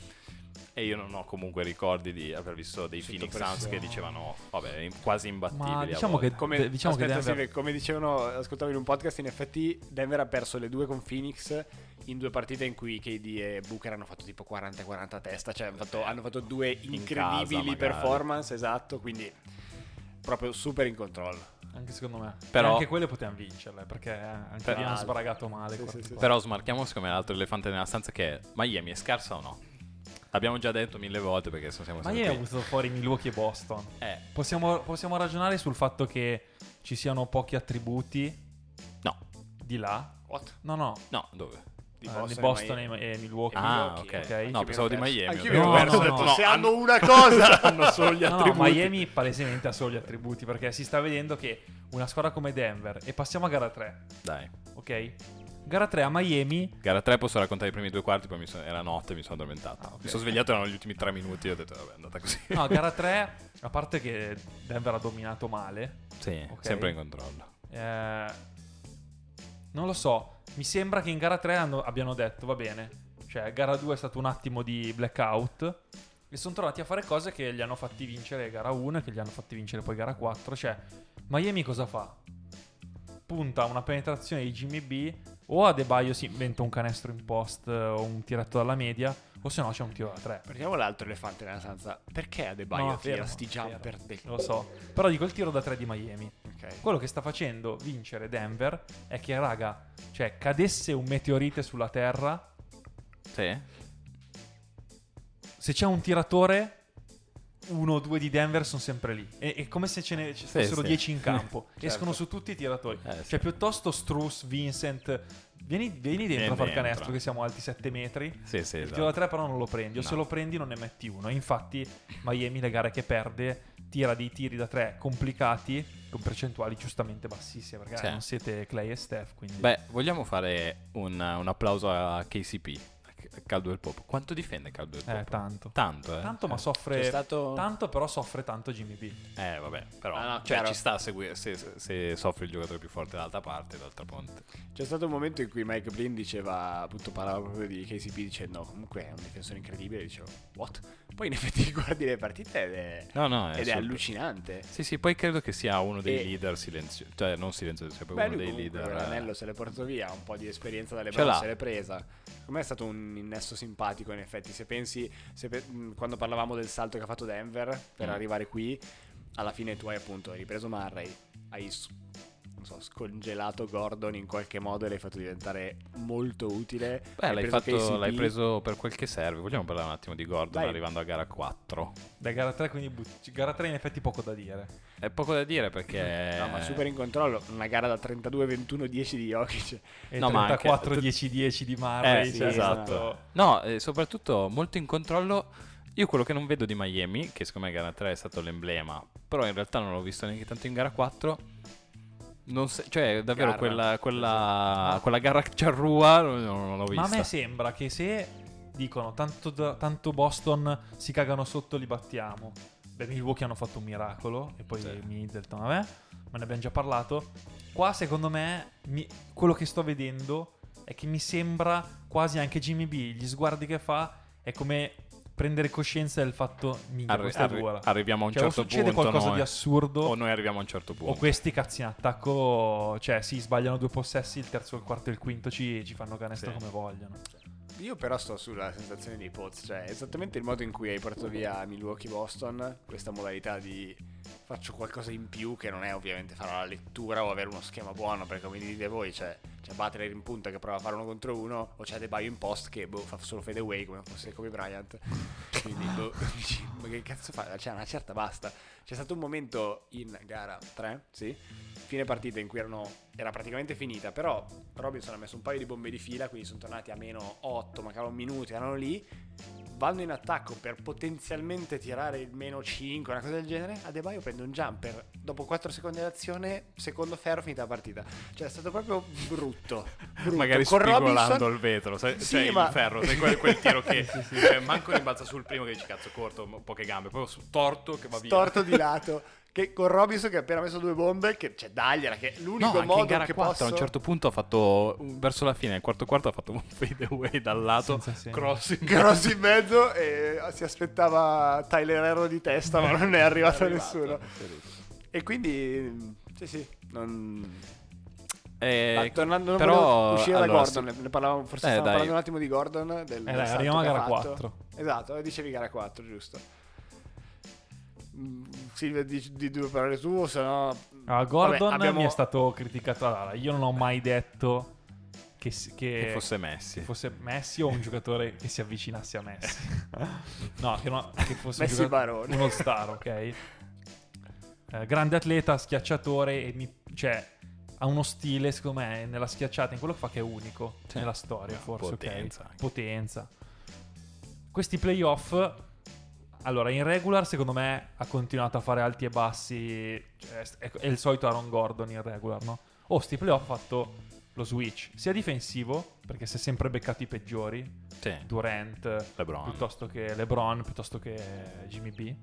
Speaker 3: E io non ho comunque ricordi di aver visto dei
Speaker 2: Sotto
Speaker 3: Phoenix
Speaker 2: pressione.
Speaker 3: Suns che dicevano, vabbè, in- quasi imbattibili.
Speaker 1: Ma diciamo
Speaker 3: volte.
Speaker 1: che,
Speaker 2: Come,
Speaker 1: diciamo che
Speaker 2: aspetta,
Speaker 1: Denver...
Speaker 2: Silve, come dicevano, ascoltavo in un podcast, in effetti Denver ha perso le due con Phoenix in due partite in cui KD e Booker hanno fatto tipo 40-40 a testa, cioè hanno fatto, hanno fatto due
Speaker 3: In
Speaker 2: incredibili
Speaker 3: casa, magari.
Speaker 2: performance, esatto, quindi proprio super in controllo.
Speaker 1: Anche secondo me.
Speaker 3: Però-
Speaker 1: E anche quelle potevamo vincerle, perché anche
Speaker 3: Per-
Speaker 1: lì hanno
Speaker 2: Altro.
Speaker 1: sbaragato male.
Speaker 2: Sì, sì, sì.
Speaker 3: Però smarchiamo secondo me l'altro elefante nella stanza che è Miami è scarsa o no? L'abbiamo già detto mille volte perché siamo
Speaker 1: Ma
Speaker 3: sempre
Speaker 1: ieri ha
Speaker 3: qui.
Speaker 1: avuto fuori Milwaukee e Boston.
Speaker 3: Eh,
Speaker 1: Possiamo, possiamo ragionare sul fatto che ci siano pochi attributi
Speaker 3: no,
Speaker 1: di là?
Speaker 2: What?
Speaker 1: No, no.
Speaker 3: no, dove?
Speaker 2: Di
Speaker 1: eh,
Speaker 2: Boston,
Speaker 1: di
Speaker 2: e
Speaker 1: Boston
Speaker 2: Miami.
Speaker 1: e, Milwaukee.
Speaker 3: Ah,
Speaker 2: Milwaukee,
Speaker 3: ok.
Speaker 1: ok.
Speaker 3: No, pensavo di. Miami.
Speaker 2: Anch'io mi
Speaker 1: No,
Speaker 2: perso,
Speaker 1: no,
Speaker 2: ho detto,
Speaker 1: no.
Speaker 2: se hanno una cosa [laughs] hanno [laughs] solo gli
Speaker 1: No, no,
Speaker 2: attributi.
Speaker 1: Miami palesemente ha solo gli attributi perché si sta vedendo che una squadra come Denver e passiamo a gara 3,
Speaker 3: Dai.
Speaker 1: ok? Gara 3 a Miami
Speaker 3: Gara 3 posso raccontare i primi due quarti, poi mi sono- era notte e mi sono addormentato.
Speaker 1: Ah, ok.
Speaker 3: Mi sono svegliato, erano gli ultimi tre minuti e ho detto, vabbè, è andata così.
Speaker 1: No, [laughs] gara 3, a parte che Denver ha dominato male,
Speaker 3: sì,
Speaker 1: Ok.
Speaker 3: sempre in controllo.
Speaker 1: eh, non lo so, mi sembra che in gara 3 hanno- abbiano detto, va bene, cioè gara 2 è stato un attimo di blackout e sono tornati a fare cose che gli hanno fatti vincere gara 1 e che gli hanno fatti vincere poi gara 4, cioè Miami cosa fa? Punta a una penetrazione di Jimmy B o Adebayo si inventa un canestro in post eh, o un tiretto dalla media o se no c'è un tiro da 3.
Speaker 2: Prendiamo l'altro elefante nella stanza. Perché Adebayo
Speaker 1: No,
Speaker 2: tira
Speaker 1: fermo,
Speaker 2: sti jumper? del-
Speaker 1: Lo so, però dico il tiro da 3 di Miami.
Speaker 2: Ok.
Speaker 1: Quello che sta facendo vincere Denver è che, raga, cioè, cadesse un meteorite sulla Terra,
Speaker 3: Sì?
Speaker 1: se c'è un tiratore, uno o due di Denver sono sempre lì. È, è come se ce ne ci fossero
Speaker 3: sì.
Speaker 1: 10 in campo. [laughs]
Speaker 2: Certo.
Speaker 1: Escono su tutti i tiratori.
Speaker 3: Eh, sì.
Speaker 1: Cioè, piuttosto Struss, Vincent, vieni, vieni dentro a far
Speaker 3: dentro.
Speaker 1: canestro, che siamo alti 7 metri.
Speaker 3: Sì, sì,
Speaker 1: Il
Speaker 3: esatto.
Speaker 1: tiro da 3 però non lo prendi, o
Speaker 3: No.
Speaker 1: se lo prendi non ne metti uno. Infatti Miami le gare che perde tira dei tiri da 3 complicati con percentuali giustamente bassissime perché
Speaker 3: Sì.
Speaker 1: non siete Clay e Steph. Quindi...
Speaker 3: Beh, vogliamo fare un, un applauso a KCP, Caldwell Pope. Quanto difende Caldwell Pope?
Speaker 1: eh, tanto.
Speaker 3: Tanto, eh?
Speaker 1: Tanto, ma
Speaker 3: Eh.
Speaker 1: soffre
Speaker 2: C'è stato...
Speaker 1: tanto, però soffre tanto Jimmy B.
Speaker 3: Eh, vabbè, però
Speaker 2: Ah, no,
Speaker 3: cioè, ci sta a seguire se, se- se soffre il giocatore più forte dall'altra parte, d'altra ponte.
Speaker 2: C'è stato un momento in cui Mike Blin diceva, appunto parlava proprio di KCP dicendo comunque è un difensore incredibile, dicevo what? Poi in effetti [laughs] guardi le partite ed è,
Speaker 3: No, no,
Speaker 2: ed è allucinante.
Speaker 3: Sì, sì, poi credo che sia uno dei
Speaker 2: E-
Speaker 3: leader silenziosi, cioè non silenziosi, sia
Speaker 2: Beh,
Speaker 3: proprio
Speaker 2: lui
Speaker 3: uno dei leader. eh.
Speaker 2: l'anello se l'è portato via, un po' di esperienza dalle
Speaker 3: l'ha.
Speaker 2: se l'è presa. Come è stato un innesto simpatico in effetti, se pensi, se pe- mh, quando parlavamo del salto che ha fatto Denver per
Speaker 3: Mm.
Speaker 2: arrivare qui, alla fine tu hai appunto hai ripreso Murray, hai so, scongelato Gordon in qualche modo e l'hai fatto diventare molto utile.
Speaker 3: Beh,
Speaker 2: Hai
Speaker 3: l'hai,
Speaker 2: preso
Speaker 3: fatto, l'hai preso per quel che serve. Vogliamo parlare un attimo di Gordon
Speaker 2: Dai.
Speaker 3: arrivando a gara 4?
Speaker 1: Da gara 3, quindi but- gara 3 in effetti poco da dire.
Speaker 3: È poco da dire perché...
Speaker 2: No, ma super in controllo, una gara da 32-21-10 di Jokic.
Speaker 1: E
Speaker 3: No, ma anche-
Speaker 1: 34-10-10 di Murray.
Speaker 3: Eh, sì,
Speaker 1: cioè,
Speaker 3: esatto. No, e soprattutto molto in controllo. Io quello che non vedo di Miami, che secondo me gara 3 è stato l'emblema, però in realtà non l'ho visto neanche tanto in gara 4. Non se- cioè, davvero
Speaker 2: Garra.
Speaker 3: quella, quella, quella gara ciarrua non, non l'ho vista.
Speaker 1: Ma a me sembra che se dicono tanto, tanto Boston si cagano sotto, li battiamo. Beh, Milwaukee hanno fatto un miracolo. E poi
Speaker 3: Sì.
Speaker 1: Middleton, vabbè, ma ne abbiamo già parlato. Qua, secondo me, mi- quello che sto vedendo è che mi sembra quasi anche Jimmy B. Gli sguardi che fa è come prendere coscienza del fatto, minchia,
Speaker 3: Arri-
Speaker 1: questa
Speaker 3: arri-
Speaker 1: dura.
Speaker 3: arriviamo a un
Speaker 1: Cioè,
Speaker 3: certo
Speaker 1: o succede
Speaker 3: punto
Speaker 1: qualcosa
Speaker 3: noi,
Speaker 1: di assurdo.
Speaker 3: o noi arriviamo a un certo punto.
Speaker 1: O questi cazzi in attacco, cioè sì, sbagliano due possessi, il terzo, il quarto e il quinto ci, ci fanno canestro
Speaker 3: Sì.
Speaker 1: come vogliono.
Speaker 2: Io però sto sulla sensazione dei Poz, cioè esattamente il modo in cui hai portato via Milwaukee-Boston, questa modalità di faccio qualcosa in più che non è ovviamente fare la lettura o avere uno schema buono, perché come dite voi c'è, c'è Butler in punta che prova a fare uno contro uno o c'è Debaio in post che boh, fa solo fade away come fosse Kobe Bryant. Quindi boh, [laughs] ma che cazzo fa? Cioè una certa basta. C'è stato un momento in gara 3, sì, fine partita in cui erano, era praticamente finita, però Robinson ha messo un paio di bombe di fila, quindi sono tornati a meno 8, mancavano minuti, erano lì, vanno in attacco per potenzialmente tirare il meno 5, una cosa del genere, Adebayo prende un jumper, dopo 4 secondi d'azione, secondo ferro, finita la partita. Cioè è stato proprio brutto. brutto.
Speaker 3: Magari
Speaker 2: Con
Speaker 3: spigolando
Speaker 2: Robinson-
Speaker 3: il vetro, sai,
Speaker 2: Sì,
Speaker 3: cioè
Speaker 2: ma-
Speaker 3: il ferro, sai quel, quel tiro che [laughs] cioè, manco rimbalza sul primo che dici cazzo corto, poche gambe, poi su torto che va via.
Speaker 2: storto di lato. Che con Robinson che ha appena messo due bombe, che c'è dagliela, che è
Speaker 3: No,
Speaker 2: l'unico
Speaker 3: anche
Speaker 2: modo
Speaker 3: in gara
Speaker 2: che
Speaker 3: 4
Speaker 2: posso...
Speaker 3: a un certo punto ha fatto verso la fine, nel quarto quarto ha fatto un [laughs] fade away dal lato, cross in
Speaker 2: Cross in mezzo e si aspettava Tyler Hero di testa, ma non è arrivato, nessuno. E quindi, sì, sì, non...
Speaker 3: Eh,
Speaker 2: Ah, tornando,
Speaker 3: però,
Speaker 2: uscire da
Speaker 3: allora,
Speaker 2: Gordon, ne parlavamo, forse
Speaker 3: Eh,
Speaker 2: stavamo
Speaker 3: dai.
Speaker 2: parlando un attimo di Gordon. Del,
Speaker 1: dai,
Speaker 2: del salto
Speaker 1: arriviamo a gara
Speaker 2: fatto.
Speaker 1: 4.
Speaker 2: Esatto, eh, dicevi gara 4, giusto. Silvia, dici di due parole tu, o se no...
Speaker 1: Allora, Gordon
Speaker 2: Vabbè, abbiamo-
Speaker 1: mi è stato criticato. Allora, io non ho mai detto che, che-
Speaker 3: che fosse Messi.
Speaker 1: che fosse Messi o un giocatore che si avvicinasse a Messi. [laughs] no, che, no- che fosse
Speaker 2: Messi Barone.
Speaker 1: un all-star, ok? Eh, grande atleta, schiacciatore e mi, cioè, ha uno stile, secondo me, nella schiacciata, in quello che fa che è unico
Speaker 3: Sì.
Speaker 1: nella storia, forse,
Speaker 3: Potenza
Speaker 1: ok?
Speaker 3: anche.
Speaker 1: Potenza. Questi playoff, allora, in regular, secondo me, ha continuato a fare alti e bassi. Cioè, è, è il solito Aaron Gordon in regular, no? Oh, sti playoff ha fatto lo switch, sia difensivo, perché si è sempre beccato i peggiori,
Speaker 3: Sì,
Speaker 1: Durant,
Speaker 3: LeBron.
Speaker 1: piuttosto che LeBron, piuttosto che Jimmy B.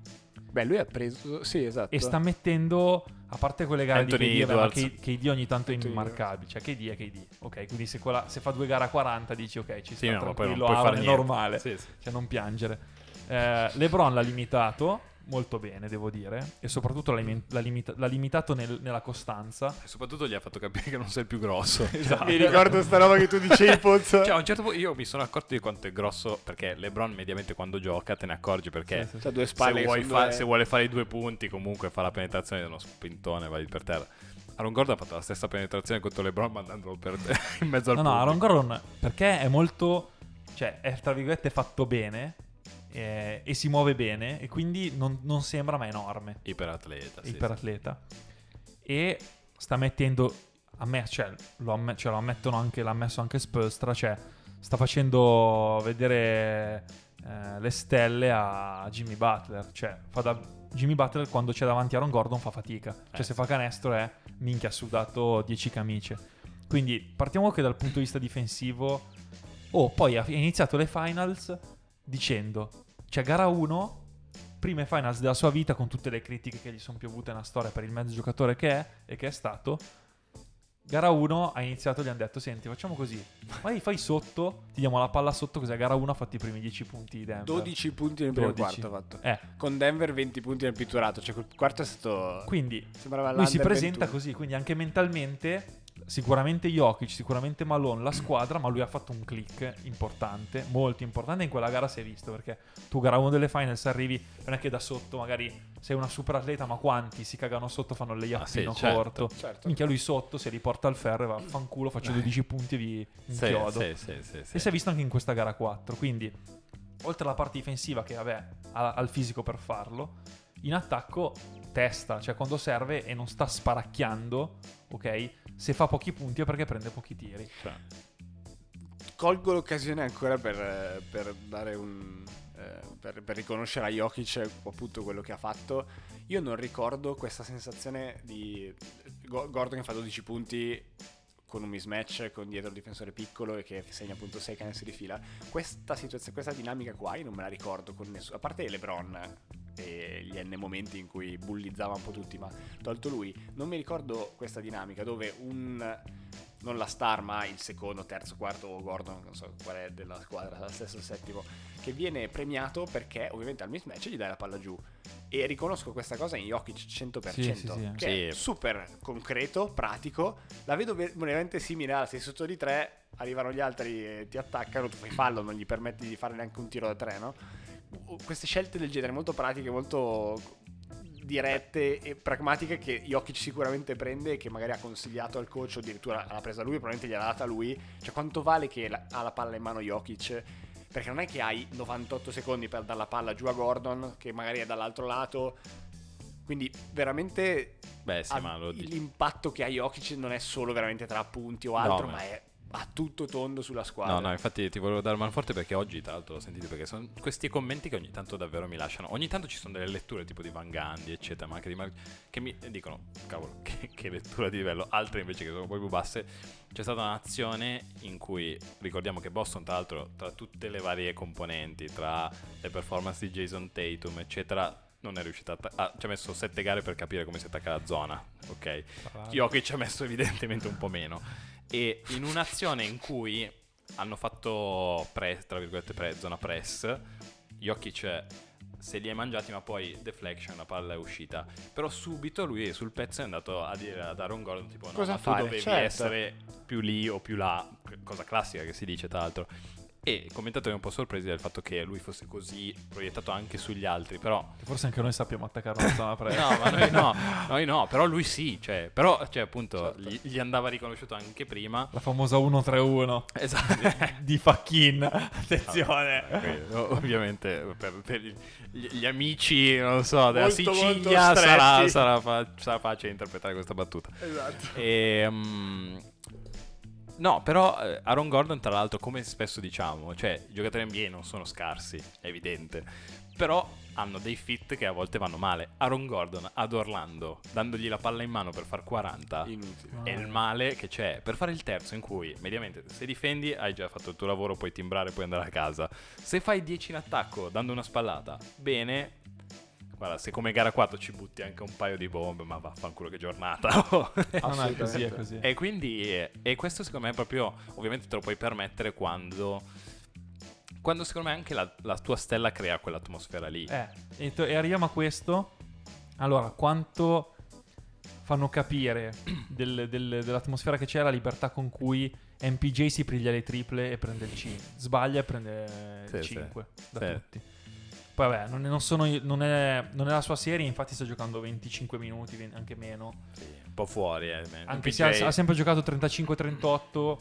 Speaker 2: Beh, lui ha preso... Sì, esatto.
Speaker 1: E sta mettendo, a parte quelle gare
Speaker 3: Anthony
Speaker 1: di KD, ma KD ogni tanto è immarcabile. Cioè, KD è KD. Ok, quindi se, quella- se fa due gare a 40 dici ok, ci sta
Speaker 3: Sì, no, ma poi non
Speaker 1: tranquillo,
Speaker 3: puoi fare
Speaker 1: è
Speaker 3: niente.
Speaker 1: normale.
Speaker 3: Sì, sì.
Speaker 1: Cioè, non piangere. Eh, LeBron l'ha limitato molto bene, devo dire. E soprattutto l'ha, limi- l'ha limita- l'ha limitato nel- nella costanza.
Speaker 3: E soprattutto gli ha fatto capire che non sei il più grosso. [laughs]
Speaker 1: Esatto.
Speaker 2: Mi ricordo sta roba che tu dicevi, [laughs] Pozzo.
Speaker 3: Cioè, a un certo punto io mi sono accorto di quanto è grosso. Perché LeBron, mediamente, quando gioca, te ne accorgi. Perché
Speaker 1: Sì, sì, sì.
Speaker 2: Due
Speaker 3: se,
Speaker 2: spalle che
Speaker 3: vuoi fa-
Speaker 2: due-
Speaker 3: se vuole fare i due punti, comunque fa la penetrazione di uno spintone, vai per terra. Aaron Gordon ha fatto la stessa penetrazione contro LeBron, mandandolo per [laughs] in mezzo al
Speaker 1: No, no,
Speaker 3: pubblico.
Speaker 1: Aaron Gordon perché è molto, cioè è tra virgolette fatto bene eh, e si muove bene e quindi non, non sembra ma enorme,
Speaker 3: Iperatleta. sì,
Speaker 1: iperatleta. E sta mettendo, a me, cioè, lo, amme- cioè, lo ammettono anche, l'ha ammesso anche Spolstra, cioè sta facendo vedere eh, le stelle a Jimmy Butler, cioè fa da... Jimmy Butler quando c'è davanti Aaron Gordon fa fatica, cioè
Speaker 3: Eh,
Speaker 1: se
Speaker 3: sì.
Speaker 1: fa canestro è minchia ha sudato 10 camicie. Quindi partiamo che dal punto di vista difensivo. Oh, poi ha iniziato le finals dicendo: C'è gara 1, prime finals della sua vita con tutte le critiche che gli sono piovute nella storia per il mezzo giocatore che è e che è stato. Gara 1 ha iniziato gli hanno detto: Senti, facciamo così. Vai, fai sotto, ti diamo la palla sotto. Così a gara 1 ha fatto i primi 10 punti di Denver.
Speaker 2: 12 punti nel primo
Speaker 1: 12.
Speaker 2: quarto ha fatto.
Speaker 1: Eh,
Speaker 2: Con Denver 20 punti nel pitturato. Cioè, quel quarto è stato...
Speaker 1: quindi lui si presenta
Speaker 2: 21.
Speaker 1: così, quindi anche mentalmente, sicuramente Jokic, sicuramente Malone, la squadra, ma lui ha fatto un click importante, molto importante in quella gara si è visto, perché tu gara 1 delle finals arrivi, non è che da sotto magari sei una super atleta, ma quanti si cagano sotto, fanno il layup
Speaker 3: Ah, sì,
Speaker 1: fino
Speaker 3: certo,
Speaker 1: corto.
Speaker 2: certo.
Speaker 1: Minchia lui sotto, si riporta al ferro e va fanculo, faccio 12 punti e vi
Speaker 3: Sì,
Speaker 1: inchiodo.
Speaker 3: sì, sì, sì, sì.
Speaker 1: E si è visto anche in questa gara 4. Quindi, oltre alla parte difensiva, che vabbè, ha, ha il fisico per farlo, in attacco testa, cioè quando serve e non sta sparacchiando, ok? Se fa pochi punti è perché prende pochi tiri.
Speaker 3: Cioè,
Speaker 2: Colgo l'occasione ancora per, per dare un... eh, per, per riconoscere a Jokic appunto quello che ha fatto. Io non ricordo questa sensazione di Go- Gordon che fa 12 punti con un mismatch con dietro il difensore piccolo e che segna appunto 6 canestri di fila. Questa situazione, questa dinamica qua io non me la ricordo con nessuno, a parte LeBron e gli N momenti in cui bullizzava un po' tutti, ma tolto lui, non mi ricordo questa dinamica dove un non la star, ma il secondo, terzo, quarto Gordon, non so qual è della squadra, la stesso settimo, che viene premiato perché ovviamente al mismatch gli dai la palla giù. E riconosco questa cosa in Jokic 100%,
Speaker 1: Sì, sì, sì.
Speaker 2: che è super concreto, pratico. La vedo ve- veramente simile a sei sotto di tre, arrivano gli altri e ti attaccano, tu fai fallo, non gli permetti di fare neanche un tiro da tre, no? Queste scelte del genere molto pratiche, molto dirette e pragmatiche che Jokic sicuramente prende e che magari ha consigliato al coach o addirittura l'ha presa lui, probabilmente gliel'ha data lui. Cioè quanto vale che la- ha la palla in mano Jokic? Perché non è che hai 98 secondi per dare la palla giù a Gordon, che magari è dall'altro lato. Quindi veramente
Speaker 3: beh, sì,
Speaker 2: ha- l'impatto che ha Jokic non è solo veramente tra punti o altro,
Speaker 3: No,
Speaker 2: ma
Speaker 3: ma-
Speaker 2: è a tutto tondo sulla squadra.
Speaker 3: No, no, infatti ti volevo dare manforte perché oggi, tra l'altro, l'ho sentito perché sono questi commenti che ogni tanto davvero mi lasciano. Ogni tanto ci sono delle letture tipo di Van Gandhi, eccetera, ma anche di Mar- che mi dicono, cavolo, [laughs] che, che lettura di livello. Altre invece che sono poi più basse. C'è stata un'azione in cui ricordiamo che Boston, tra l'altro, tra tutte le varie componenti, tra le performance di Jason Tatum, eccetera, non è riuscito a, ah, ci ha messo 7 gare per capire come si attacca la zona, ok? Jokic ci ha messo evidentemente un po' meno. E in un'azione in cui hanno fatto press, tra virgolette press, zona press, Jokic se li hai mangiati ma poi deflection, la palla è uscita. Però subito lui sul pezzo è andato a dire ad Aaron Gordon tipo no,
Speaker 2: Cosa
Speaker 3: ma tu
Speaker 2: fare?
Speaker 3: dovevi
Speaker 2: Certo.
Speaker 3: essere più lì o più là, cosa classica che si dice tra l'altro. E i commentatori un po' sorpresi del fatto che lui fosse così proiettato anche sugli altri, però
Speaker 1: Forse anche noi sappiamo attaccare una zona [laughs] presa.
Speaker 3: No, ma noi no, [laughs] noi no, però lui sì, cioè, però, cioè, appunto,
Speaker 2: Certo.
Speaker 3: gli, gli andava riconosciuto anche prima.
Speaker 1: La famosa 1-3-1
Speaker 3: Esatto. [laughs]
Speaker 1: di Fachin. Attenzione.
Speaker 3: Quindi, o- ovviamente per, per gli, gli amici, non so, della
Speaker 2: Molto, molto
Speaker 3: Sicilia sarà,
Speaker 2: stretti.
Speaker 3: sarà, fa- sarà facile interpretare questa battuta.
Speaker 2: Esatto.
Speaker 3: E, mm, no, però eh, Aaron Gordon, tra l'altro, come spesso diciamo, cioè i giocatori NBA non sono scarsi, è evidente. Però hanno dei fit che a volte vanno male. Aaron Gordon ad Orlando, dandogli la palla in mano per far 40,
Speaker 2: Inutile.
Speaker 3: è il male che c'è per fare il terzo in cui mediamente se difendi hai già fatto il tuo lavoro, puoi timbrare, puoi andare a casa. Se fai 10 in attacco dando una spallata, bene. Guarda, se come gara 4 ci butti anche un paio di bombe, ma vaffanculo che giornata. [laughs]
Speaker 1: No, no, è così, è così.
Speaker 3: e quindi e questo secondo me è proprio ovviamente te lo puoi permettere quando quando secondo me anche la, la tua stella crea quell'atmosfera lì.
Speaker 1: Eh, e, to- e arriviamo a questo. Allora, quanto fanno capire del- del- dell'atmosfera che c'è la libertà con cui MPJ si priglia le triple e prende il 5. Sbaglia e prende
Speaker 3: Sì,
Speaker 1: il
Speaker 3: sì.
Speaker 1: 5 da
Speaker 3: Sì.
Speaker 1: tutti. Poi vabbè, non è, non sono non è- non è la sua serie, infatti sta giocando 25 minuti, anche meno.
Speaker 3: Sì, un po' fuori. Eh.
Speaker 1: Anche se ha, ha sempre giocato 35-38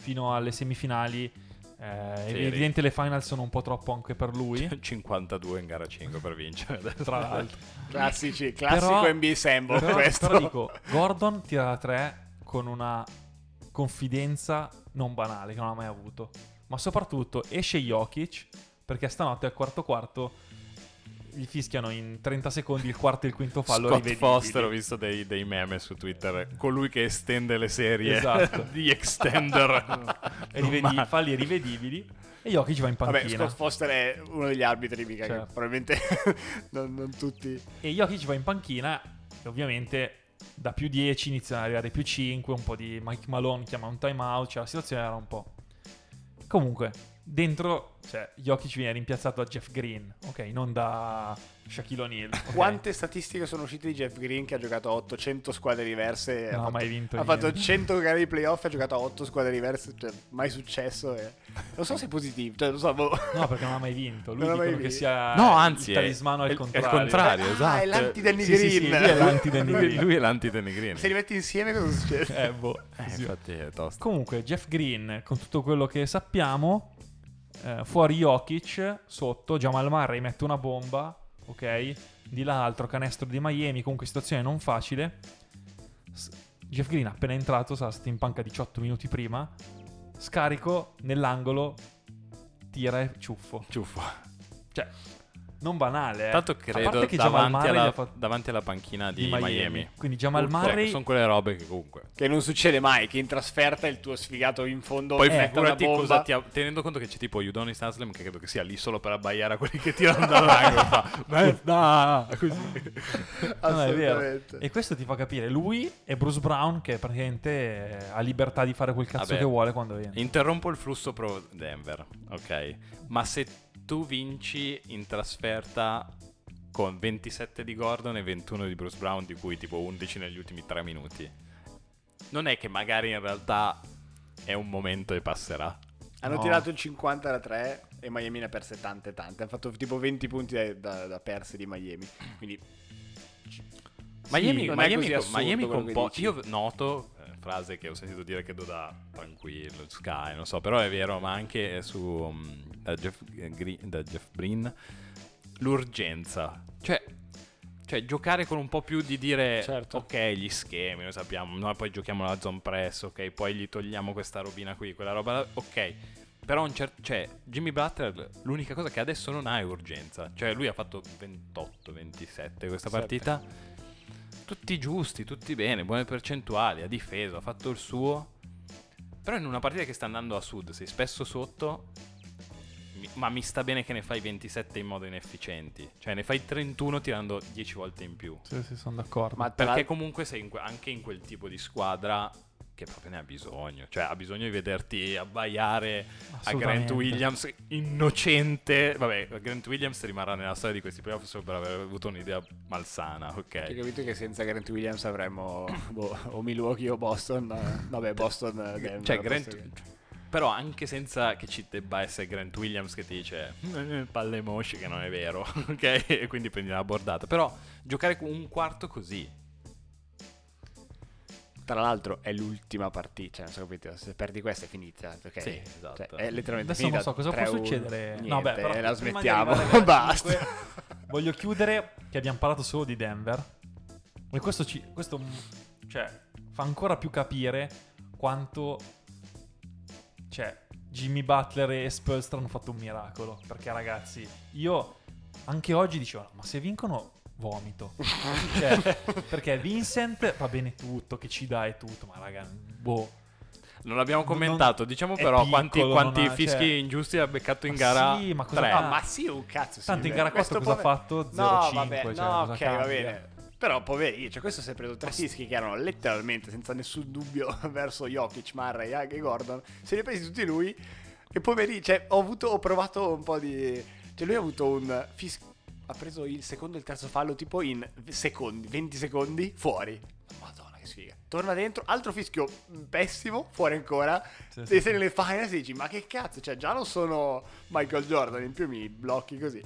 Speaker 1: fino alle semifinali. Eh,
Speaker 3: Sì,
Speaker 1: evidente le final sono un po' troppo anche per lui. [laughs]
Speaker 3: 52 in gara 5 per vincere.
Speaker 1: Tra l'altro.
Speaker 2: Classici, classico
Speaker 1: Però-
Speaker 2: NBA Sambo
Speaker 1: Però,
Speaker 2: questo.
Speaker 1: però dico, Gordon tira da 3 con una confidenza non banale che non ha mai avuto. Ma soprattutto esce Jokic perché stanotte al quarto quarto gli fischiano in 30 secondi il quarto e il quinto fallo
Speaker 3: Scott
Speaker 1: rivedibili.
Speaker 3: Foster, ho visto dei, dei meme su Twitter. Colui che estende le serie
Speaker 1: Esatto. [laughs]
Speaker 3: di Extender.
Speaker 1: E rivedi-
Speaker 3: Ma-
Speaker 1: falli rivedibili e Jokic va in
Speaker 2: Vabbè,
Speaker 1: panchina.
Speaker 2: Scott Foster è uno degli arbitri, mica, che
Speaker 1: Certo.
Speaker 2: probabilmente [laughs] non, non tutti.
Speaker 1: E Jokic va in panchina e ovviamente da più 10 iniziano ad arrivare più 5, un po' di Mike Malone chiama un timeout, cioè la situazione era un po'... Comunque, dentro, cioè, Jokic viene rimpiazzato da Jeff Green, ok? Non da Shaquille O'Neal. ok?
Speaker 2: Quante statistiche sono uscite di Jeff Green che ha giocato a 800 squadre diverse?
Speaker 1: Non
Speaker 2: ha fatto,
Speaker 1: mai vinto
Speaker 2: Ha fatto
Speaker 1: niente.
Speaker 2: 100 gare di playoff e ha giocato a 8 squadre diverse, cioè mai successo. e- Non so se è positivo, cioè non so. boh.
Speaker 1: No, perché non ha mai vinto. Lui
Speaker 2: Non ha mai
Speaker 1: dicono che
Speaker 2: vinto.
Speaker 1: sia
Speaker 3: No, anzi,
Speaker 1: il talismano
Speaker 3: è,
Speaker 1: al
Speaker 3: è- è
Speaker 1: contrario.
Speaker 3: il contrario,
Speaker 2: Ah,
Speaker 3: esatto.
Speaker 2: è l'anti-Danny
Speaker 1: Sì, sì, sì,
Speaker 2: Green.
Speaker 1: lui è l'anti-Danny
Speaker 3: Lui, [laughs]
Speaker 1: Green.
Speaker 3: lui è l'anti-Danny Green.
Speaker 2: Se li metti insieme cosa succede?
Speaker 1: Eh, boh.
Speaker 3: Eh,
Speaker 1: sì.
Speaker 3: infatti è tosto.
Speaker 1: Comunque, Jeff Green, con tutto quello che sappiamo, eh, fuori Jokic, sotto, Jamal Murray mette una bomba, ok? Di là altro canestro di Miami, comunque situazione non facile. S- Jeff Green appena entrato, stato in panca 18 minuti prima, scarico nell'angolo, tira e ciuffo.
Speaker 3: Ciuffo.
Speaker 1: Cioè, non banale, eh.
Speaker 3: Tanto credo
Speaker 1: che
Speaker 3: davanti alla,
Speaker 1: fatto-
Speaker 3: davanti alla panchina di,
Speaker 1: di Miami.
Speaker 3: Miami.
Speaker 1: Quindi Jamal Murray...
Speaker 3: sono quelle robe che comunque.
Speaker 2: Che non succede mai, che in trasferta il tuo sfigato in fondo
Speaker 3: Poi
Speaker 2: una
Speaker 3: figurati cosa ti ha- tenendo conto che c'è tipo Udonis Haslem che credo che sia lì solo per abbaiare a quelli che tirano dall'angolo [laughs] fa merda così
Speaker 1: No, è vero.
Speaker 2: Assolutamente.
Speaker 1: E questo ti fa capire lui e Bruce Brown che praticamente eh, ha libertà di fare quel cazzo
Speaker 3: Vabbè.
Speaker 1: che vuole quando viene.
Speaker 3: interrompo il flusso pro Denver ok ma se tu vinci in trasferta con 27 di Gordon e 21 di Bruce Brown di cui tipo 11 negli ultimi 3 minuti non è che magari in realtà è un momento e passerà
Speaker 2: Hanno
Speaker 1: No.
Speaker 2: tirato il 50 da 3 e Miami ne ha perse tante tante. Hanno fatto tipo 20 punti da, da, da perse di Miami. Quindi
Speaker 3: Miami,
Speaker 2: è
Speaker 3: Miami, Miami po'.
Speaker 2: dici.
Speaker 3: Io noto, frase che ho sentito dire credo da tranquillo, Sky, non so, però è vero, ma anche su mm, da Jeff, Green, da Jeff Breen, l'urgenza. Cioè, cioè, giocare con un po' più di dire,
Speaker 2: Certo.
Speaker 3: ok, gli schemi, noi sappiamo, noi poi giochiamo la zone press, ok, poi gli togliamo questa robina qui, quella roba, là, ok. Però un certo, cioè, Jimmy Butler, l'unica cosa che adesso non ha è urgenza. Cioè, lui ha fatto 28-27 questa partita. Tutti giusti, tutti bene, buone percentuali, ha difeso, ha fatto il suo. Però in una partita che sta andando a sud, sei spesso sotto, ma mi sta bene che ne fai 27 in modo inefficienti. Cioè, ne fai 31 tirando 10 volte in più.
Speaker 1: Sì, sì, sono d'accordo.
Speaker 2: Ma
Speaker 3: Perché comunque sei in que- anche in quel tipo di squadra che proprio ne ha bisogno. Cioè, ha bisogno di vederti abbaiare a Grant. Williams innocente. Vabbè, Grant Williams rimarrà nella storia di questi playoff solo per aver avuto un'idea malsana, ok?
Speaker 2: Hai capito che senza Grant Williams avremmo [coughs] boh, o Milwaukee o Boston? Vabbè, Boston. eh, Denver,
Speaker 3: Cioè, Grant,
Speaker 2: che-
Speaker 3: però anche senza che ci debba essere Grant Williams che ti dice "Eh, palle mosce che non è vero, [laughs] ok? E quindi prendi la bordata. Però giocare con un quarto così,
Speaker 2: Tra l'altro è l'ultima partita, cioè non so capito, se perdi questa è finita, ok?
Speaker 3: Sì, esatto.
Speaker 2: Cioè, è letteralmente
Speaker 1: Adesso non
Speaker 2: finita.
Speaker 1: so cosa può
Speaker 2: 3-1.
Speaker 1: succedere.
Speaker 2: Niente,
Speaker 1: no, beh, però
Speaker 2: la smettiamo, [laughs] basta.
Speaker 1: Voglio chiudere che abbiamo parlato solo di Denver. E questo, ci, questo mm, cioè, fa ancora più capire quanto cioè, Jimmy Butler e Spolstra hanno fatto un miracolo. Perché, ragazzi, io anche oggi dicevo: ma se vincono, vomito. Cioè, perché Vincent va bene tutto, che ci dà e tutto, ma raga, boh.
Speaker 3: non l'abbiamo
Speaker 1: Non-
Speaker 3: commentato. Diciamo
Speaker 1: è
Speaker 3: però quanti,
Speaker 1: piccolo,
Speaker 3: quanti
Speaker 1: non ha-
Speaker 3: fischi
Speaker 1: cioè-
Speaker 3: ingiusti ha beccato in
Speaker 1: Ma
Speaker 3: gara
Speaker 1: sì, ma cosa
Speaker 3: 3.
Speaker 1: fa?
Speaker 2: Ah, ma sì, un cazzo. sì,
Speaker 1: Tanto in gara
Speaker 2: questo
Speaker 1: 4 cosa ha
Speaker 2: pover-
Speaker 1: fatto?
Speaker 2: No,
Speaker 1: 0-5,
Speaker 2: vabbè,
Speaker 1: cioè,
Speaker 2: no, ok,
Speaker 1: cambia?
Speaker 2: va bene. Però, poverino, cioè, questo si è preso tre fischi che erano letteralmente senza nessun dubbio [laughs] verso Jokic, Murray, anche Gordon. Se li ha presi tutti lui. E poverino, cioè, ho avuto, ho provato un po' di. Cioè, lui ha avuto un fischio. Ha preso il secondo e il terzo fallo tipo in secondi, 20 secondi, fuori. Madonna, che sfiga. Torna dentro, altro fischio pessimo, fuori ancora.
Speaker 1: Sì,
Speaker 2: e
Speaker 1: sì,
Speaker 2: sei nelle finals e dici, ma che cazzo, cioè, già non sono Michael Jordan, in più mi blocchi così.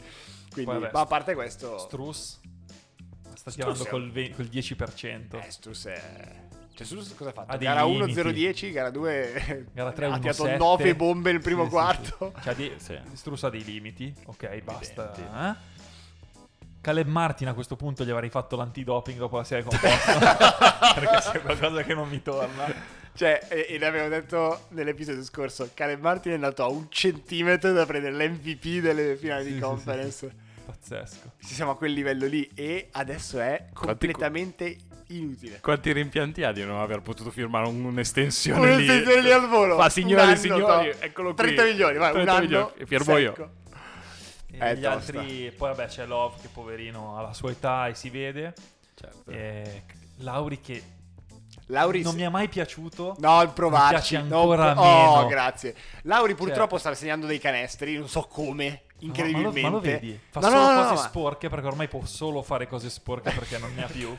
Speaker 2: Quindi,
Speaker 1: vabbè,
Speaker 2: ma a parte questo.
Speaker 1: Struss sta tirando
Speaker 2: è-
Speaker 1: col, ve- col 10%.
Speaker 2: Eh, Strus è... Cioè, Strus cosa ha fatto?
Speaker 1: Ha
Speaker 2: gara 1
Speaker 1: limiti.
Speaker 2: 0-10, gara 2
Speaker 1: Gara 3 [laughs]
Speaker 2: ha tirato
Speaker 1: 1-7.
Speaker 2: 9 bombe nel primo
Speaker 1: Sì, sì,
Speaker 2: quarto.
Speaker 1: sì. Cioè, di-
Speaker 3: Sì. [laughs]
Speaker 1: Struss ha dei limiti. Ok, basta. Eh? Caleb Martin a questo punto gli avrei fatto l'antidoping dopo la serie composta. [laughs] [laughs] perché c'è qualcosa che non mi torna.
Speaker 2: Cioè, e, e l'abbiamo detto nell'episodio scorso, Caleb Martin è andato a un centimetro da prendere l'MVP delle finali
Speaker 1: Sì,
Speaker 2: di
Speaker 1: sì,
Speaker 2: conference.
Speaker 1: Pazzesco.
Speaker 2: Ci siamo a quel livello lì e adesso è completamente inutile.
Speaker 3: Quanti rimpianti ha di non aver potuto firmare un- un'estensione lì?
Speaker 2: Un'estensione lì al volo.
Speaker 3: Ma
Speaker 2: Un
Speaker 3: signori
Speaker 2: anno,
Speaker 3: e signori, eccolo qui.
Speaker 2: 30 milioni, vai, un
Speaker 3: 30
Speaker 2: anno.
Speaker 3: milioni, e firmo io.
Speaker 2: secco. È
Speaker 1: gli
Speaker 2: tosta.
Speaker 1: altri, poi vabbè c'è Love che poverino ha la sua età e si vede.
Speaker 3: Certo.
Speaker 1: E Lauri che
Speaker 2: Lauri
Speaker 1: non mi è mai piaciuto.
Speaker 2: No, il provarci.
Speaker 1: piace
Speaker 2: no,
Speaker 1: ancora
Speaker 2: pro-
Speaker 1: meno.
Speaker 2: Oh, grazie. Lauri purtroppo
Speaker 1: Cioè-
Speaker 2: sta segnando dei canestri, non so come, incredibilmente.
Speaker 1: Ma lo, ma lo vedi? Fa
Speaker 2: No,
Speaker 1: solo
Speaker 2: no, no,
Speaker 1: cose sporche perché ormai può solo fare cose sporche perché non ne ha più.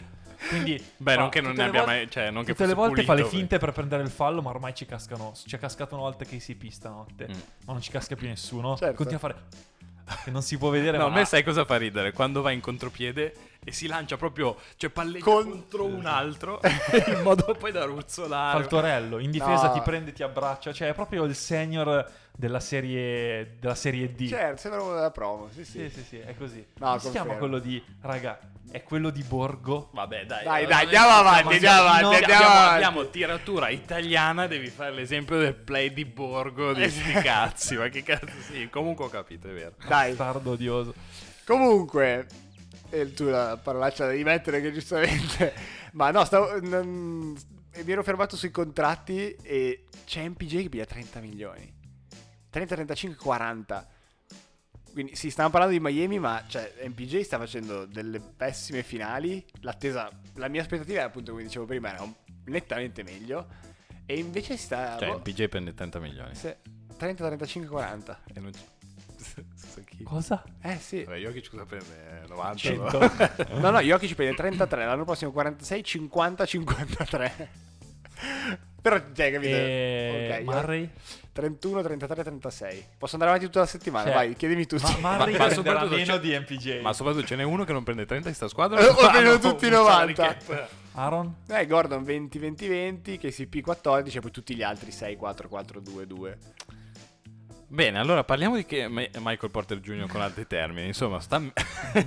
Speaker 1: Quindi,
Speaker 3: Beh, non che non ne abbia
Speaker 1: volte-
Speaker 3: mai... Cioè, non che
Speaker 1: Tutte le volte fa le
Speaker 3: pulito,
Speaker 1: finte per prendere il fallo, ma ormai ci cascano. Ci è cascato una volta che si pista notte.
Speaker 3: Mm.
Speaker 1: Ma non ci casca più nessuno.
Speaker 2: Certo.
Speaker 1: Continua a fare. Che non si può vedere.
Speaker 3: No, a
Speaker 1: ma
Speaker 3: me sai cosa fa ridere? Quando va in contropiede e si lancia proprio, cioè palleggia
Speaker 2: Con-
Speaker 3: contro un altro [laughs] in modo [laughs] poi da ruzzolare.
Speaker 1: il torello. In difesa
Speaker 2: No.
Speaker 1: ti prende, ti abbraccia. Cioè, è proprio il senior della serie, della serie D.
Speaker 2: Certo, sembra uno della promo, sì, sì.
Speaker 1: Sì, sì, sì, è così.
Speaker 2: No,
Speaker 1: Come si chiama quello di. Raga, è quello di Borgo.
Speaker 3: Vabbè, dai.
Speaker 2: Dai,
Speaker 3: allora,
Speaker 2: dai,
Speaker 3: noi
Speaker 2: andiamo avanti, andiamo avanti,
Speaker 3: abbiamo,
Speaker 2: andiamo avanti.
Speaker 3: abbiamo tiratura italiana, devi fare l'esempio del play di Borgo di sti cazzi. Ma che cazzo sì, comunque ho capito, è vero.
Speaker 2: Dai,
Speaker 1: Bastardo odioso.
Speaker 2: comunque, e tu la parolaccia da rimettere che giustamente... Ma no, stavo... non- mi ero fermato sui contratti e c'è MPJ che piglia 30 milioni. 30, 35, 40. Quindi sì, stiamo parlando di Miami, ma cioè, MPJ sta facendo delle pessime finali. L'attesa, la mia aspettativa, appunto, come dicevo prima, era nettamente meglio. E invece sta...
Speaker 3: Cioè,
Speaker 2: boh,
Speaker 3: il PJ prende 30 milioni.
Speaker 2: se- 30, 35, 40.
Speaker 3: E non c- Sa chi?
Speaker 1: Cosa?
Speaker 2: Eh sì.
Speaker 3: Vabbè, Jokic cosa prende? 90?
Speaker 1: 100. [laughs]
Speaker 2: No, no, Jokic prende 33, l'anno prossimo 46, 50, 53. Però, cioè, capito?
Speaker 1: E
Speaker 2: Ok,
Speaker 1: Murray?
Speaker 2: 31, 33, 36. Posso andare avanti tutta la settimana?
Speaker 1: Cioè,
Speaker 2: Vai, chiedimi tu.
Speaker 1: Ma,
Speaker 3: Ma- [laughs] ma soprattutto
Speaker 1: meno di MPJ.
Speaker 3: Ma soprattutto ce n'è uno che non prende 30 in sta squadra.
Speaker 2: Eh, [laughs] o prendono
Speaker 3: hanno
Speaker 2: tutti
Speaker 3: un salary
Speaker 2: 90.
Speaker 3: cap.
Speaker 1: Aaron?
Speaker 2: Eh, Gordon 20, 20, 20, KCP 14 e poi tutti gli altri 6, 4, 4, 2, 2.
Speaker 3: Bene, allora parliamo di che Michael Porter Jr. con altri termini. Insomma, sta... [laughs]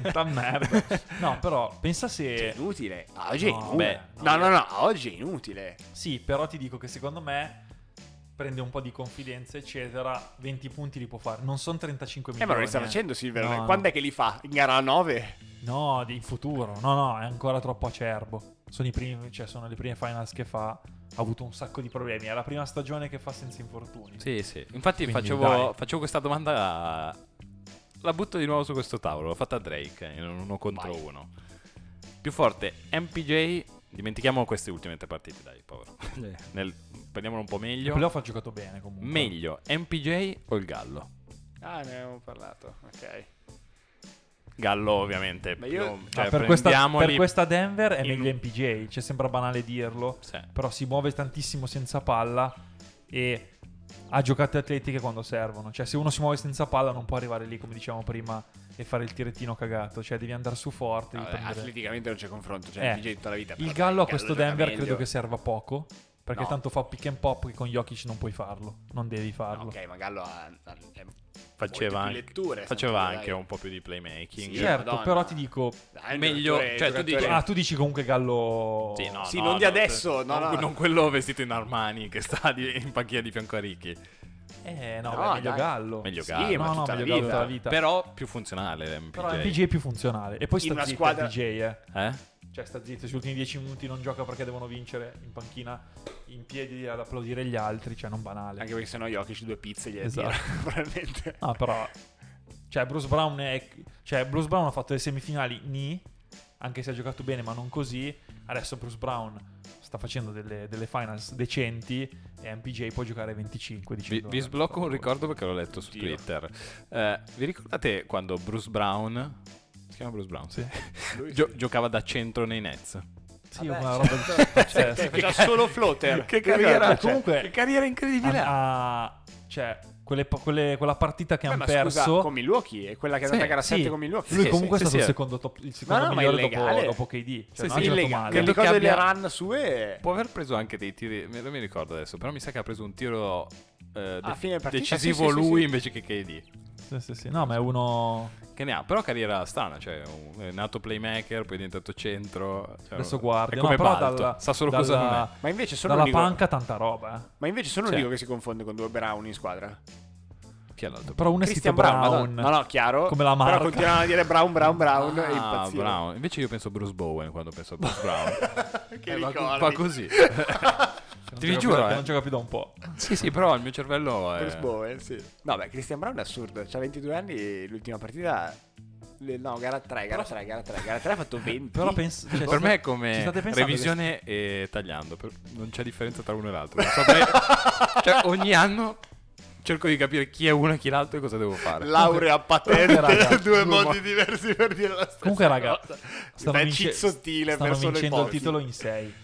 Speaker 1: Sta merda. No, però, pensa
Speaker 2: Cioè,
Speaker 1: se...
Speaker 2: inutile. A oggi è
Speaker 1: No,
Speaker 2: inutile.
Speaker 3: beh,
Speaker 2: no, no, no, oggi è inutile.
Speaker 1: Sì, però ti dico che secondo me prende un po' di confidenza, eccetera, 20 punti li può fare. Non sono 35
Speaker 2: Eh,
Speaker 1: milioni.
Speaker 2: ma non li sta
Speaker 1: eh.
Speaker 2: facendo Silver.
Speaker 1: No,
Speaker 2: Quando
Speaker 1: no.
Speaker 2: è che li fa? In gara 9?
Speaker 1: No, di- in futuro. No, no, è ancora troppo acerbo. Sono, i primi, cioè, sono le prime finals che fa. Ha avuto un sacco di problemi. È la prima stagione che fa senza infortuni.
Speaker 3: Sì, sì. Infatti
Speaker 1: Quindi,
Speaker 3: facevo, facevo questa domanda. La butto di nuovo su questo tavolo. L'ho fatta a Drake in un uno contro
Speaker 2: Vai.
Speaker 3: uno. Più forte, MPJ. Dimentichiamo queste ultime tre partite, dai, povero. [laughs] Nel, prendiamolo un po'
Speaker 1: Il
Speaker 3: meglio.
Speaker 1: playoff ha giocato bene comunque.
Speaker 3: Meglio, MPJ o il Gallo?
Speaker 2: Ah, ne abbiamo parlato. Ok.
Speaker 3: Gallo, ovviamente.
Speaker 2: Ma io-
Speaker 3: più-
Speaker 1: Ah,
Speaker 3: cioè,
Speaker 1: per, questa, per questa Denver è
Speaker 3: in-
Speaker 1: meglio MPJ. Cioè, sembra banale dirlo.
Speaker 3: Sì.
Speaker 1: Però si muove tantissimo senza palla. E ha giocate atletiche quando servono. Cioè, se uno si muove senza palla, non può arrivare lì, come dicevamo prima, e fare il tirettino cagato. Cioè, devi andare su forte.
Speaker 2: Vabbè,
Speaker 1: prendere-
Speaker 2: atleticamente non c'è confronto. Cioè,
Speaker 1: Eh,
Speaker 2: tutta la vita.
Speaker 1: Il Gallo a
Speaker 2: dai,
Speaker 1: questo Denver credo che serva poco. Perché
Speaker 2: No.
Speaker 1: tanto fa pick and pop che con Jokic non puoi farlo. Non devi farlo.
Speaker 2: Ok, ma Gallo ha, ha- è
Speaker 3: Faceva anche,
Speaker 2: letture.
Speaker 3: faceva anche
Speaker 2: dai.
Speaker 3: un po' più di playmaking.
Speaker 2: Sì,
Speaker 1: certo,
Speaker 2: Madonna.
Speaker 1: però ti dico.
Speaker 2: Dai,
Speaker 3: Meglio-
Speaker 2: giocatore-
Speaker 3: cioè, tu
Speaker 2: giocatore-
Speaker 3: dici-
Speaker 1: Ah, tu dici comunque Gallo.
Speaker 3: Sì, no,
Speaker 2: Sì,
Speaker 3: no,
Speaker 2: non di
Speaker 3: no,
Speaker 2: adesso, no,
Speaker 3: non,
Speaker 2: no.
Speaker 3: non quello vestito in Armani che sta di- in panchina di fianco a Ricky.
Speaker 1: Eh, no,
Speaker 2: No,
Speaker 1: beh, meglio. Gallo.
Speaker 3: Meglio
Speaker 2: Sì,
Speaker 3: Gallo.
Speaker 2: ma
Speaker 1: no, no,
Speaker 2: tutta la
Speaker 1: meglio Gallo
Speaker 2: vita.
Speaker 1: tutta la vita.
Speaker 3: Però più funzionale l'MPJ.
Speaker 1: Però MPJ è più funzionale. E poi
Speaker 2: In
Speaker 1: sta
Speaker 2: una squadra-
Speaker 1: MPJ, eh.
Speaker 3: Eh?
Speaker 1: Cioè, sta zitto. Sugli ultimi 10 minuti non gioca perché devono vincere in panchina in piedi ad applaudire gli altri. Cioè, non banale.
Speaker 2: Anche perché sennò Jokic due pizze gli
Speaker 1: Esatto.
Speaker 2: tira, [laughs] probabilmente.
Speaker 1: No, però. Cioè, Bruce Brown è. Cioè, Bruce Brown ha fatto le semifinali ni. Anche se ha giocato bene, ma non così. Adesso Bruce Brown sta facendo delle, delle finals decenti. E MPJ può giocare 25.
Speaker 3: Vi, vi sblocco un ricordo perché l'ho letto su. Twitter. Eh, vi ricordate quando Bruce Brown. Chiama Bruce Brown?
Speaker 1: Sì,
Speaker 3: Gio- giocava da centro nei Nets.
Speaker 1: sì
Speaker 2: Vabbè,
Speaker 1: una roba pazzesca.
Speaker 2: Che faceva solo floater.
Speaker 3: Che carriera,
Speaker 2: cioè,
Speaker 1: comunque-
Speaker 3: che carriera incredibile! ha.
Speaker 1: ha- cioè, quelle, quelle- quella partita che hanno
Speaker 2: scusa,
Speaker 1: perso.
Speaker 2: con Milwaukee, è quella che è andata
Speaker 3: Sì,
Speaker 2: a gara 7
Speaker 1: sì,
Speaker 2: con Milwaukee.
Speaker 1: Lui
Speaker 2: Sì,
Speaker 1: comunque
Speaker 2: sì,
Speaker 1: è stato
Speaker 3: sì,
Speaker 1: il secondo, top, il secondo
Speaker 2: no,
Speaker 1: migliore dopo, dopo KD. Cioè,
Speaker 3: Sì,
Speaker 1: non
Speaker 3: sì,
Speaker 2: illegale.
Speaker 1: male.
Speaker 3: Credo che
Speaker 2: delle
Speaker 3: abbia-
Speaker 2: run sue.
Speaker 3: Può aver preso anche dei tiri. Non mi ricordo adesso, però mi sa che ha preso un tiro. eh,
Speaker 2: A
Speaker 3: de-
Speaker 2: fine partita,
Speaker 3: decisivo
Speaker 2: sì, sì, sì,
Speaker 3: lui
Speaker 2: sì.
Speaker 3: invece che KD.
Speaker 1: Sì, sì, sì. No, ma è uno.
Speaker 3: Che ne ha, però carriera strana, cioè è nato playmaker, poi è diventato centro. cioè,
Speaker 1: Adesso guarda.
Speaker 3: È come
Speaker 1: no, però
Speaker 3: Balto,
Speaker 1: dalla-
Speaker 3: sa solo
Speaker 1: dalla-
Speaker 3: cosa non è.
Speaker 2: Ma invece sono
Speaker 1: Dalla
Speaker 2: l'unico,
Speaker 1: panca tanta roba. eh.
Speaker 2: ma invece sono l'unico che si confonde con due Brown in squadra.
Speaker 3: Chi è l'altro?
Speaker 1: Però uno è
Speaker 2: Christian
Speaker 1: scritto
Speaker 2: Brown,
Speaker 1: Brown.
Speaker 2: No, no, chiaro.
Speaker 1: Come la marca.
Speaker 2: Però continuano a dire Brown, Brown, Brown e
Speaker 3: Ah,
Speaker 2: impazzire.
Speaker 3: Brown. Invece io penso a Bruce Bowen quando penso a Bruce Brown. [laughs]
Speaker 2: che
Speaker 3: Eh,
Speaker 2: ricordi.
Speaker 3: va così. [laughs] Ti vi giuro,
Speaker 1: che
Speaker 3: eh.
Speaker 1: non gioca più da un po'.
Speaker 3: sì, sì, però il mio cervello è...
Speaker 2: Bruce Bowen, sì. No, beh, Christian Brown è assurdo. C'ha 22 anni e l'ultima partita... No, gara 3, gara 3, gara 3. Gara 3 ha fatto 20.
Speaker 1: Però penso. cioè,
Speaker 3: Per me è
Speaker 1: ci
Speaker 3: come revisione e tagliando, per- non c'è differenza tra uno e l'altro. [laughs] Saprei- cioè, ogni anno cerco di capire chi è uno e chi l'altro e cosa devo fare.
Speaker 2: Laurea patente,
Speaker 1: raga,
Speaker 2: due modi diversi per dire la stessa
Speaker 1: Comunque, raga,
Speaker 2: cosa.
Speaker 1: stanno,
Speaker 2: È
Speaker 1: vince-
Speaker 2: sottile
Speaker 1: stanno vincendo il titolo in 6.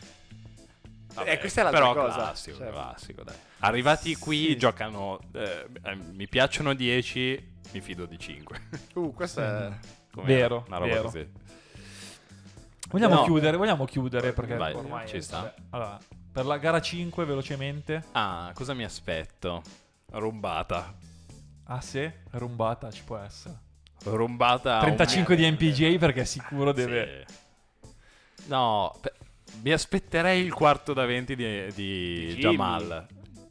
Speaker 3: Vabbè,
Speaker 2: Eh, questa è l'altra
Speaker 3: però
Speaker 2: cosa.
Speaker 3: classico,
Speaker 2: Cioè-
Speaker 3: classico, dai. Arrivati qui
Speaker 2: Sì.
Speaker 3: giocano eh, eh, mi piacciono 10, mi fido di 5.
Speaker 2: Uh, questo è... [laughs]
Speaker 1: Vero,
Speaker 3: Una roba
Speaker 1: vero.
Speaker 3: così.
Speaker 1: Vogliamo
Speaker 2: No.
Speaker 1: chiudere? Vogliamo chiudere perché
Speaker 3: Vai,
Speaker 1: ormai
Speaker 3: ci sta.
Speaker 1: Allora, per la gara 5 velocemente.
Speaker 3: Ah, cosa mi aspetto? Rumbata.
Speaker 1: Ah, sì, rumbata ci può essere.
Speaker 3: Rumbata.
Speaker 1: 35
Speaker 3: un-
Speaker 1: di MPJ perché sicuro deve
Speaker 3: Sì. No, pe- mi aspetterei il quarto da 20 di, di. Jamal.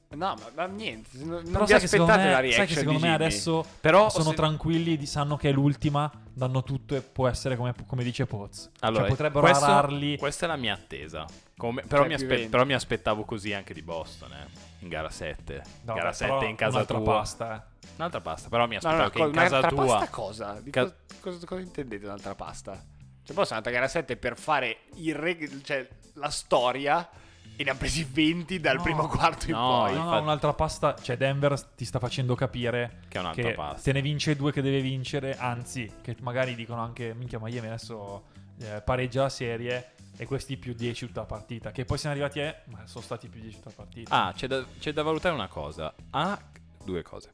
Speaker 2: No, ma, ma niente. Non,
Speaker 1: Però
Speaker 2: vi
Speaker 1: sai che, secondo
Speaker 2: aspettate la
Speaker 1: me, sai
Speaker 2: reaction
Speaker 1: che secondo
Speaker 2: di
Speaker 1: me
Speaker 2: Jimmy.
Speaker 1: adesso
Speaker 3: Però
Speaker 1: sono
Speaker 3: se-
Speaker 1: tranquilli, di- sanno che è l'ultima, danno tutto e può essere come, come dice Poz.
Speaker 3: Allora,
Speaker 1: cioè potrebbero
Speaker 3: questo-
Speaker 1: ararli.
Speaker 3: Questa è la mia attesa. Come- però,
Speaker 2: Cioè,
Speaker 3: mi aspe-
Speaker 2: 20.
Speaker 3: però mi aspettavo così anche di Boston, eh, in gara 7.
Speaker 1: No,
Speaker 3: gara
Speaker 1: beh,
Speaker 3: 7
Speaker 1: però
Speaker 3: in casa
Speaker 1: un'altra
Speaker 3: tua.
Speaker 1: pasta, eh.
Speaker 3: Un'altra pasta, però mi
Speaker 2: No, no,
Speaker 3: aspettavo
Speaker 2: no,
Speaker 3: che in casa
Speaker 2: un'altra
Speaker 3: tua...
Speaker 2: pasta cosa? Di
Speaker 3: Ca-
Speaker 2: co- cosa, cosa intendete un'altra pasta? Cioè, poi sono andata a gara 7 per fare il reg- cioè, la storia e ne ha presi 20 dal
Speaker 1: No.
Speaker 2: primo quarto in
Speaker 3: No,
Speaker 2: poi.
Speaker 1: No, no,
Speaker 3: infatti-
Speaker 1: un'altra pasta. Cioè, Denver ti sta facendo capire
Speaker 3: Che è un'altra
Speaker 1: che
Speaker 3: pasta.
Speaker 1: te ne vince due che deve vincere. Anzi, che magari dicono anche: Minchia, Miami adesso eh, pareggia la serie. E questi più 10 tutta la partita. Che poi siamo arrivati a. Ma sono stati più 10 tutta la partita.
Speaker 3: Ah, c'è da, c'è da valutare una cosa. Ah, due cose.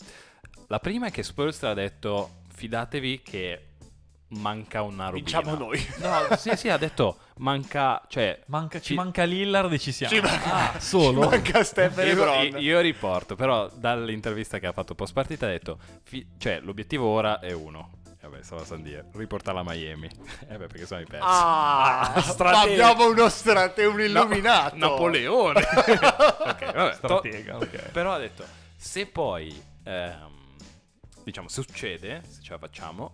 Speaker 3: La prima è che Spurs ha detto fidatevi che manca una rubina.
Speaker 2: Vinciamo noi.
Speaker 3: No, sì, sì, ha detto manca, cioè...
Speaker 1: Manca- ci
Speaker 3: ci-
Speaker 1: manca Lillard e ci siamo.
Speaker 2: Ci manca-
Speaker 1: ah, [laughs] solo?
Speaker 2: Ci manca Stephen
Speaker 3: Io, io- io riporto, però dall'intervista che ha fatto post partita ha detto, fi- cioè l'obiettivo ora è uno, e vabbè, stava a San Diego. Riportarla a Miami. [laughs] eh beh, perché sono i pezzi.
Speaker 2: Ah,
Speaker 3: stratega.
Speaker 2: abbiamo uno strate, un illuminato.
Speaker 3: Napoleone. [laughs] ok, vabbè. to-
Speaker 1: Stratega, ok.
Speaker 3: Però ha detto, se poi, ehm, diciamo, se succede, se ce la facciamo,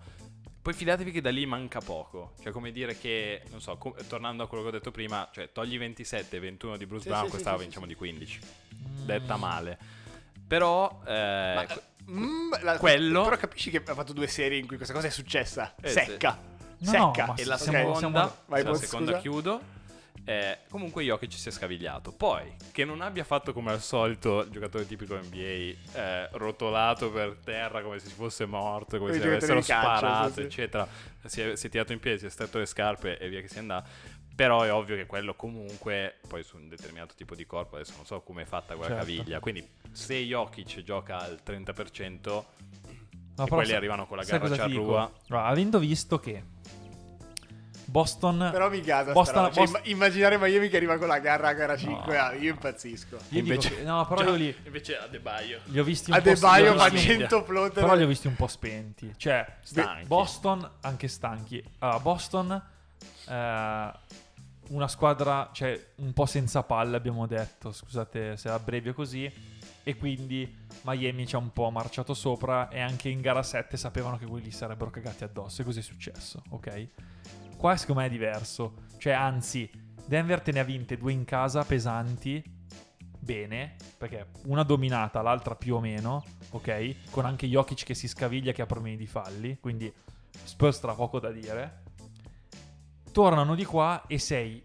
Speaker 3: poi fidatevi che da lì manca poco. Cioè, come dire che, non so, co- tornando a quello che ho detto prima, cioè, togli 27 e 21 di Bruce
Speaker 2: Sì,
Speaker 3: Brown,
Speaker 2: sì,
Speaker 3: quest'anno
Speaker 2: sì,
Speaker 3: vinciamo
Speaker 2: sì.
Speaker 3: di 15. Detta male. Però, eh,
Speaker 2: Ma,
Speaker 3: que-
Speaker 2: mm, la-
Speaker 3: quello-
Speaker 2: Però capisci che ha fatto due serie in cui questa cosa è successa.
Speaker 3: Eh,
Speaker 2: Secca.
Speaker 1: No,
Speaker 2: Secca.
Speaker 1: no,
Speaker 3: e la
Speaker 1: siamo-
Speaker 3: seconda,
Speaker 1: siamo-
Speaker 2: Vai,
Speaker 3: la seconda
Speaker 2: scusa.
Speaker 3: chiudo. Eh, comunque Jokic si è scavigliato. Poi, che non abbia fatto come al solito il giocatore tipico NBA, eh, rotolato per terra come se si fosse morto, come
Speaker 2: Come
Speaker 3: se avessero
Speaker 2: calcio,
Speaker 3: sparato,
Speaker 2: sì,
Speaker 3: eccetera. Si è, si è tirato in piedi, si è stretto le scarpe e via che si andava. Però è ovvio che quello comunque, poi su un determinato tipo di corpo, adesso non so come è fatta quella
Speaker 1: Certo.
Speaker 3: caviglia. Quindi se Jokic gioca al 30%,
Speaker 1: Ma
Speaker 3: e quelli arrivano con la garra ciarrua.
Speaker 1: Guarda, avendo visto che Boston
Speaker 2: Però mi gasa
Speaker 1: Boston-.
Speaker 2: Cioè,
Speaker 1: Boston-
Speaker 2: imma- immaginare Miami che arriva con la garra a gara 5
Speaker 1: No.
Speaker 2: ah, io impazzisco.
Speaker 1: io dico
Speaker 3: Invece-
Speaker 1: che- no, però io li,
Speaker 3: Invece Adebayo.
Speaker 1: li ho visti un
Speaker 2: A
Speaker 1: po'
Speaker 2: De Baio
Speaker 1: li ho
Speaker 2: fa
Speaker 1: visti-
Speaker 2: 100 floater.
Speaker 1: Però li ho visti un po' spenti. Cioè,
Speaker 3: Stanchi.
Speaker 1: Boston anche stanchi. Allora, Boston eh, una squadra, cioè, un po' senza palle abbiamo detto, scusate se abbrevio così. E quindi Miami ci ha un po' marciato sopra e anche in gara 7 sapevano che quelli sarebbero cagati addosso. E così è successo, ok? Qua secondo me è diverso. Cioè, anzi, Denver te ne ha vinte due in casa pesanti. Bene, perché una dominata, l'altra più o meno, ok? Con anche Jokic che si scaviglia che ha problemi di falli, quindi Spurs tra poco da dire. Tornano di qua e sei...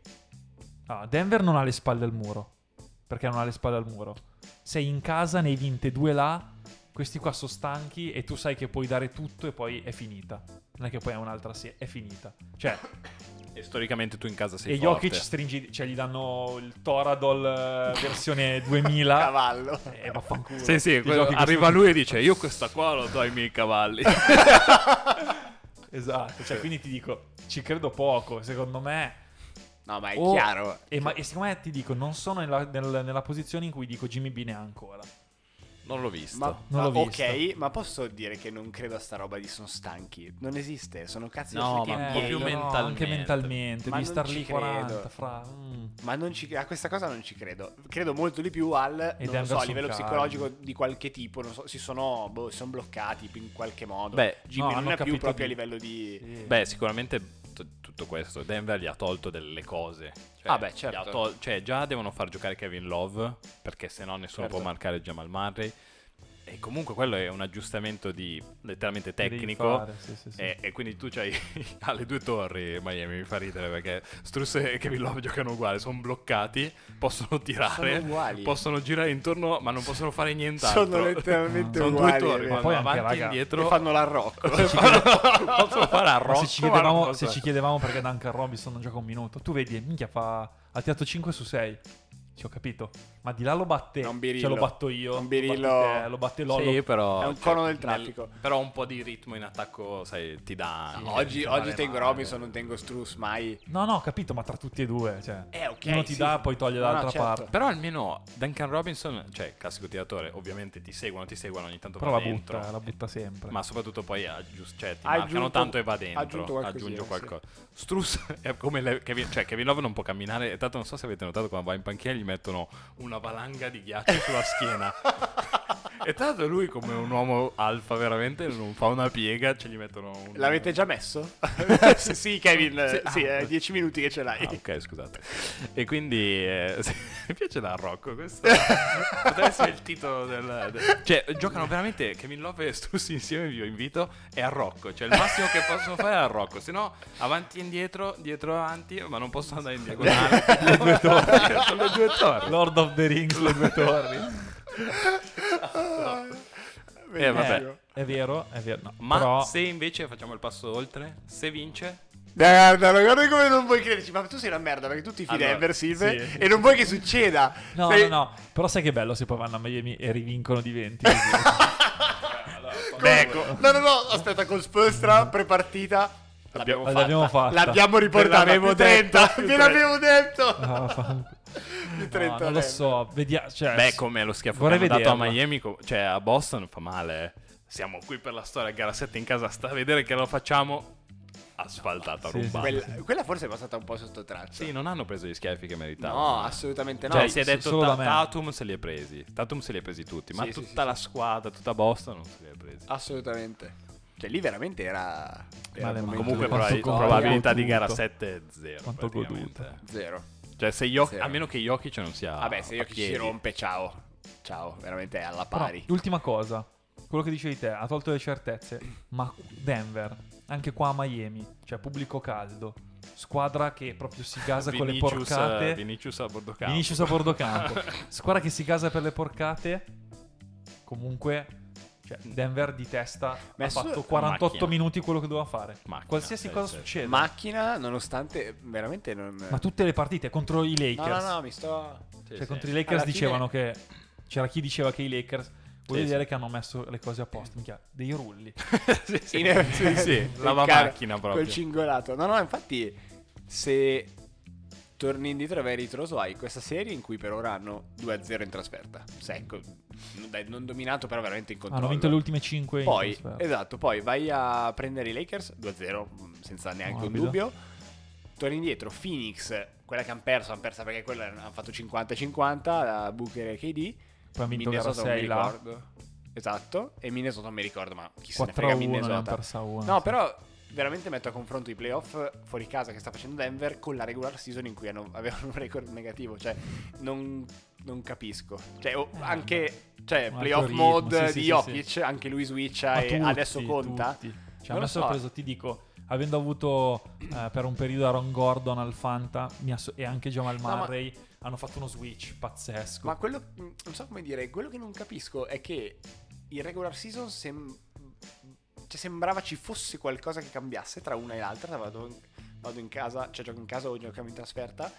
Speaker 1: Ah, Denver non ha le spalle al muro, perché non ha le spalle al muro. Sei in casa, ne hai vinte due là, questi qua sono stanchi e tu sai che puoi dare tutto e poi è finita. Non è che poi è un'altra serie, è finita. Cioè,
Speaker 3: E storicamente tu in casa sei
Speaker 1: e
Speaker 3: forte.
Speaker 1: Jokic stringi, cioè gli danno il Toradol eh, versione [laughs] 2000
Speaker 2: Cavallo.
Speaker 1: e vaffanculo.
Speaker 3: Sì, sì, quello- arriva lui e dice io questa qua lo do ai miei cavalli. [laughs]
Speaker 1: Esatto, cioè quindi ti dico, ci credo poco, secondo me.
Speaker 2: No, ma è
Speaker 1: o-
Speaker 2: chiaro.
Speaker 1: E, ma, e secondo me ti dico, non sono nella, nel- nella posizione in cui dico Jimmy B ne ha ancora.
Speaker 3: Non l'ho visto.
Speaker 2: Ma,
Speaker 1: Non l'ho visto.
Speaker 2: ok, ma posso dire che non credo a sta roba di sono stanchi. Non esiste, sono cazzi
Speaker 3: No,
Speaker 2: di
Speaker 3: ma un po' più mentalmente.
Speaker 1: Anche mentalmente,
Speaker 2: Ma
Speaker 1: devi
Speaker 2: non
Speaker 1: star
Speaker 2: ci
Speaker 1: lì
Speaker 2: credo.
Speaker 1: 40, fra... mm.
Speaker 2: Ma non ci, a questa cosa non ci credo. Credo molto di più al non lo
Speaker 1: Denver
Speaker 2: so, a livello
Speaker 1: calmi.
Speaker 2: psicologico di qualche tipo. Non so, si sono, boh, sono bloccati in qualche modo.
Speaker 3: Beh,
Speaker 2: Jimmy
Speaker 1: no,
Speaker 2: non è più proprio
Speaker 1: di-
Speaker 2: a livello di.
Speaker 1: Sì.
Speaker 3: Beh, sicuramente tutto questo. Denver gli ha tolto delle cose. Cioè,
Speaker 2: Ah, beh, certo.
Speaker 3: tol- cioè, già devono far giocare Kevin Love, perché se no nessuno
Speaker 2: Certo.
Speaker 3: può marcare Jamal Murray. E comunque quello è un aggiustamento di letteralmente tecnico.
Speaker 1: fare, sì, sì, sì.
Speaker 3: E, e quindi tu c'hai [laughs] alle due torri Miami mi fa ridere perché Struss e Kevin Love giocano uguali, sono bloccati, possono tirare,
Speaker 2: Sono uguali.
Speaker 3: possono girare intorno ma non possono fare nient'altro.
Speaker 2: Sono letteralmente
Speaker 3: Sono due
Speaker 2: uguali.
Speaker 3: torri,
Speaker 2: è
Speaker 3: vanno
Speaker 2: vero.
Speaker 1: poi anche,
Speaker 3: avanti e indietro.
Speaker 2: E fanno l'arrocco. [laughs]
Speaker 3: possono fare a
Speaker 1: Ma
Speaker 3: Rocco,
Speaker 1: se ci,
Speaker 3: ma
Speaker 1: chiedevamo, se ci chiedevamo perché Duncan Robinson non gioca un minuto, tu vedi, minchia, fa, ha tirato 5 su 6. Ci ho capito. Ma di là lo batte.
Speaker 2: Un birillo.
Speaker 1: Ce lo batto io. Lo
Speaker 2: birillo-
Speaker 1: batte te, Lo batte Lollo.
Speaker 3: Sì, però
Speaker 2: È un
Speaker 3: cioè,
Speaker 2: cono del
Speaker 3: nel-
Speaker 2: traffico.
Speaker 3: però un po' di ritmo in attacco, sai, ti dà
Speaker 2: oggi
Speaker 1: non
Speaker 2: oggi
Speaker 1: vale
Speaker 2: tengo
Speaker 1: male.
Speaker 2: Robinson, non tengo Struss mai.
Speaker 1: No, no, ho capito, ma tra tutti e due. Cioè,
Speaker 2: Eh, ok,
Speaker 1: uno ti
Speaker 2: sì,
Speaker 1: dà,
Speaker 2: sì.
Speaker 1: poi toglie
Speaker 2: No, no,
Speaker 1: dall'altra
Speaker 2: certo.
Speaker 1: parte.
Speaker 3: Però almeno Duncan Robinson, cioè classico tiratore, ovviamente ti seguono, ti seguono ogni tanto
Speaker 1: Però
Speaker 3: va
Speaker 1: la
Speaker 3: dentro.
Speaker 1: butta, la butta sempre.
Speaker 3: Ma soprattutto poi aggius- cioè, ti
Speaker 2: Ha
Speaker 3: marcano
Speaker 2: aggiunto-
Speaker 3: tanto e va dentro.
Speaker 2: aggiunto qualcosina,
Speaker 3: aggiunge
Speaker 2: sì.
Speaker 3: qualcosa. Struss [laughs] è come le- Kevin, cioè Kevin Love non può camminare. E tanto non so se avete notato quando va in panchina gli mettono una valanga di ghiaccio sulla schiena. [laughs] e tanto lui come un uomo alfa veramente non fa una piega, ce gli mettono un...
Speaker 2: L'avete già messo? [laughs] sì, sì, Kevin.
Speaker 3: Sì,
Speaker 2: Sì,
Speaker 3: ah.
Speaker 2: è 10 minuti che ce l'hai.
Speaker 3: Ah, ok, scusate. E quindi eh, sì, [laughs] mi piace da Rocco. Questo [laughs] potrebbe essere il titolo del, del- Cioè, giocano veramente Kevin Love e Struss insieme. Vi invito. E a Rocco. Cioè, il massimo che possono fare è a Rocco. Se no, avanti e indietro, dietro e avanti, ma non posso andare in diagonale. le due torri. Sono le due torri.
Speaker 1: Lord of the Rings, le due torri.
Speaker 3: Eh, vabbè.
Speaker 1: È vero, è vero. No,
Speaker 3: Ma
Speaker 1: però,
Speaker 3: se invece facciamo il passo oltre, se vince,
Speaker 2: Guarda, guarda come non vuoi crederci. Ma tu sei una merda perché tu ti fidi
Speaker 3: Allora,
Speaker 2: Denver Silver
Speaker 1: sì.
Speaker 2: e non vuoi che succeda.
Speaker 1: No,
Speaker 2: Sei-
Speaker 1: no, no. Però sai che bello se poi vanno a Miami e rivincono di 20. [laughs] così.
Speaker 2: Beh, co- no, no, no, aspetta, con Spolstra prepartita. L'abbiamo fatta.
Speaker 1: L'abbiamo fatta.
Speaker 2: L'abbiamo riportata. 30,
Speaker 3: detto,
Speaker 2: Ve l'avevo [laughs] detto.
Speaker 1: Ah, [laughs] fa-
Speaker 2: Più
Speaker 1: no,
Speaker 2: 30
Speaker 1: non lo so. Vediamo. Cioè,
Speaker 3: beh, come lo schiaffo che hanno dato a. Miami, cioè a Boston fa male. siamo qui per la storia, gara 7 in casa, sta a vedere che lo facciamo asfaltata,
Speaker 1: Sì,
Speaker 3: rubata.
Speaker 2: Quella, quella forse è passata un po' sotto traccia.
Speaker 3: Sì, non hanno preso gli schiaffi che meritavano.
Speaker 2: No, assolutamente no.
Speaker 3: Cioè, si è detto Ta-. Tatum se li è presi. Tatum se li ha presi tutti. Ma
Speaker 2: Sì,
Speaker 3: tutta
Speaker 2: sì,
Speaker 3: la
Speaker 2: sì.
Speaker 3: squadra, tutta Boston non se li ha presi.
Speaker 2: Assolutamente. Cioè, lì veramente era. era
Speaker 3: Comunque,
Speaker 2: di
Speaker 3: probabil- probabilità di gara
Speaker 1: Goduto.
Speaker 3: 7 è zero.
Speaker 1: Quanto
Speaker 3: praticamente.
Speaker 1: goduto.
Speaker 2: Zero.
Speaker 3: Cioè, se Jokic- a meno che Jokic non sia.
Speaker 2: Vabbè, se io
Speaker 3: a
Speaker 2: chi
Speaker 3: piedi.
Speaker 2: si rompe, ciao. Ciao, veramente è alla
Speaker 1: Però,
Speaker 2: pari.
Speaker 1: l'ultima cosa, quello che dicevi te, ha tolto le certezze, ma Denver, anche qua a Miami, cioè pubblico caldo, squadra che proprio si gasa con le
Speaker 3: Vinicius,
Speaker 1: porcate.
Speaker 3: eh, Vinicius a bordo campo.
Speaker 1: Vinicius a bordo campo. [laughs] Squadra che si gasa per le porcate. Comunque, cioè, Denver di testa ha fatto 48
Speaker 3: macchina.
Speaker 1: minuti quello che doveva fare.
Speaker 3: Macchina,
Speaker 1: Qualsiasi
Speaker 3: sì,
Speaker 1: cosa
Speaker 3: sì.
Speaker 1: succede.
Speaker 2: Macchina, nonostante veramente non.
Speaker 1: Ma tutte le partite contro i
Speaker 2: No,
Speaker 1: Lakers.
Speaker 2: no, no, mi sto.
Speaker 3: Sì,
Speaker 1: Cioè,
Speaker 3: sì.
Speaker 1: contro i Lakers
Speaker 2: Alla fine-
Speaker 1: dicevano che. C'era chi diceva che i Lakers. Vuol
Speaker 3: Sì,
Speaker 1: dire
Speaker 3: sì.
Speaker 1: che hanno messo le cose a posto. Minchia, dei rulli. [laughs] [laughs]
Speaker 3: sì, sì. Sì, sì,
Speaker 2: Cara-
Speaker 3: macchina proprio.
Speaker 2: Quel cingolato. No, no, infatti, se torni indietro e vai a ritroso, hai questa serie in cui per ora hanno 2-0 in trasferta. Secco. Dai, non dominato, però veramente in controllo.
Speaker 1: Hanno vinto le ultime 5
Speaker 2: Poi, esatto, poi vai a prendere i Lakers 2-0, mh, senza neanche un
Speaker 1: Morbido.
Speaker 2: dubbio. Torni indietro, Phoenix, quella che hanno perso, hanno persa perché quella hanno fatto 50-50, la Booker e KD.
Speaker 1: Poi ha vinto gara
Speaker 2: Minnesota non mi
Speaker 1: 6 là.
Speaker 2: ricordo. Esatto, e Minnesota non mi ricordo, ma chi se ne
Speaker 1: 4
Speaker 2: frega
Speaker 1: 1 ne hanno
Speaker 2: Minnesota. No, però veramente metto a confronto i playoff fuori casa che sta facendo Denver con la regular season in cui hanno- [laughs] avevano un record negativo. Cioè, non, non capisco. Cioè, o-
Speaker 1: Eh,
Speaker 2: anche cioè,
Speaker 1: un
Speaker 2: playoff
Speaker 1: ritmo,
Speaker 2: mode
Speaker 1: sì, sì,
Speaker 2: di
Speaker 1: sì,
Speaker 2: Jokic, anche lui switcha
Speaker 1: Ma
Speaker 2: e
Speaker 1: tutti,
Speaker 2: adesso conta.
Speaker 1: tutti. Cioè,
Speaker 2: Non
Speaker 1: a me
Speaker 2: so.
Speaker 1: ha sorpreso, ti dico, avendo avuto eh, per un periodo Aaron Gordon al Fanta mi ha so- e anche Jamal
Speaker 2: No, ma-
Speaker 1: Murray, hanno fatto uno switch pazzesco.
Speaker 2: Ma quello, non so come dire, quello che non capisco è che in regular season sem- cioè, sembrava ci fosse qualcosa che cambiasse tra una e l'altra. Vado in, vado in casa, cioè gioco in casa o giochiamo in trasferta.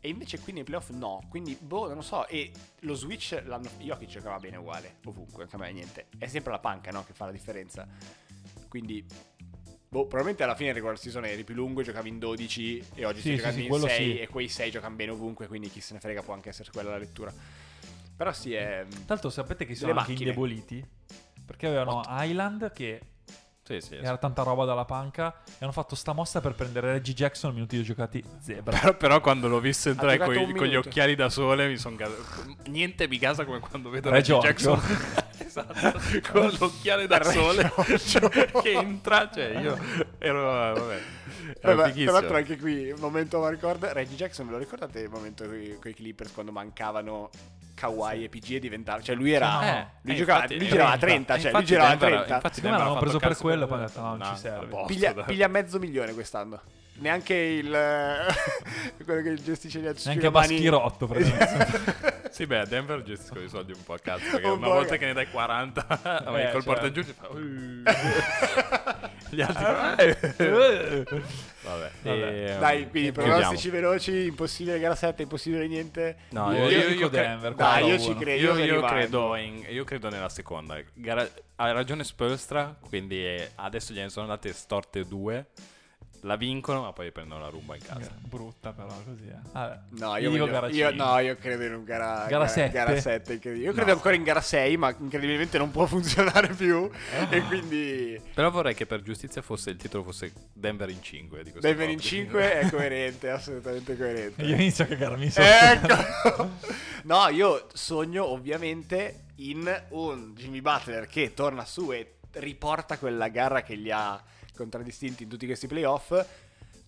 Speaker 2: E invece qui nei playoff no. Quindi, boh, non lo so. E lo switch l'hanno. Jokic giocava bene uguale, ovunque, non cambia niente. È sempre la panca, no? Che fa la differenza. Quindi. Boh, probabilmente alla fine regular season eri più lungo, giocavi in 12 e oggi
Speaker 1: Sì,
Speaker 2: stai giocando
Speaker 1: sì,
Speaker 2: in
Speaker 1: quello
Speaker 2: 6
Speaker 1: sì.
Speaker 2: e quei 6 giocano bene ovunque, quindi chi se ne frega può anche essere quella la lettura. Però sì, è...
Speaker 1: L'altro sapete che sono anche
Speaker 2: macchine.
Speaker 1: indeboliti? Perché avevano Island che
Speaker 3: Sì, sì.
Speaker 1: era tanta roba dalla panca e hanno fatto sta mossa per prendere Reggie Jackson minuti giocati zebra.
Speaker 3: Però, però quando l'ho visto entrare
Speaker 2: un
Speaker 3: con gli occhiali da sole mi sono. Niente mi casa come quando vedo
Speaker 1: Re
Speaker 3: Reggie
Speaker 1: Giorgio.
Speaker 3: Jackson [laughs] esatto, [laughs] con l'occhiale da sole [laughs] [laughs] che entra. Cioè, io ero. Vabbè,
Speaker 2: Vabbè,
Speaker 3: ero
Speaker 2: tra
Speaker 3: fighissimo.
Speaker 2: l'altro anche qui, un momento a record, Reggie Jackson, ve lo ricordate il momento con i Clippers quando mancavano Kawhi e PG e diventava... Cioè lui era...
Speaker 3: Eh,
Speaker 2: lui
Speaker 3: eh,
Speaker 2: giocava,
Speaker 3: infatti-
Speaker 2: lui girava a
Speaker 3: eh,
Speaker 2: 30, cioè lui girava a
Speaker 3: Denver-
Speaker 2: 30.
Speaker 3: infatti
Speaker 1: Secondo me
Speaker 3: Denver
Speaker 1: l'hanno
Speaker 3: ha
Speaker 1: preso per quello, poi hanno detto, no, non ci serve.
Speaker 3: a posto,
Speaker 2: Piglia, piglia mezzo milione quest'anno. Neanche il... quello che gestisce gli altri
Speaker 1: Neanche Baschirotto, praticamente.
Speaker 3: Sì, beh, a Denver gestiscono i soldi un po' a cazzo. Perché
Speaker 2: Un
Speaker 3: una volta
Speaker 2: che-
Speaker 3: che ne dai 40, [laughs] vai col
Speaker 1: certo.
Speaker 3: porta giù ti fa. [laughs] Gli altri.
Speaker 1: Eh.
Speaker 3: Vabbè.
Speaker 1: Vabbè.
Speaker 3: E,
Speaker 2: Dai, quindi pronostici veloci, impossibile gara 7, impossibile niente.
Speaker 3: No,
Speaker 1: Io,
Speaker 3: io-
Speaker 1: io dico
Speaker 3: io cre-
Speaker 1: Denver.
Speaker 2: Dai, io
Speaker 1: 4-1.
Speaker 2: ci credo.
Speaker 3: Io, credo in- io credo nella seconda. Gara- ha ragione Spolstra, quindi eh, adesso gliene sono andate storte due. La vincono, ma poi prendono la rumba in casa.
Speaker 1: Brutta però così, eh. Vabbè.
Speaker 2: No,
Speaker 1: Io
Speaker 2: voglio-
Speaker 1: gara
Speaker 2: io-
Speaker 1: 5.
Speaker 2: no, io credo in un gara,
Speaker 1: Gara sette?
Speaker 2: gara 7, incredibile. Io credo
Speaker 3: No.
Speaker 2: ancora in gara 6, ma incredibilmente non può [laughs] funzionare più. e quindi
Speaker 3: Però vorrei che per giustizia fosse il titolo fosse Denver in 5. Di questo
Speaker 2: Denver in
Speaker 3: podcast.
Speaker 2: 5 è [laughs] coerente, assolutamente coerente.
Speaker 1: Io inizio a cagarmi [laughs] sotto.
Speaker 2: Ecco. no, io sogno ovviamente in un Jimmy Butler che torna su e riporta quella gara che li ha contraddistinti in tutti questi playoff.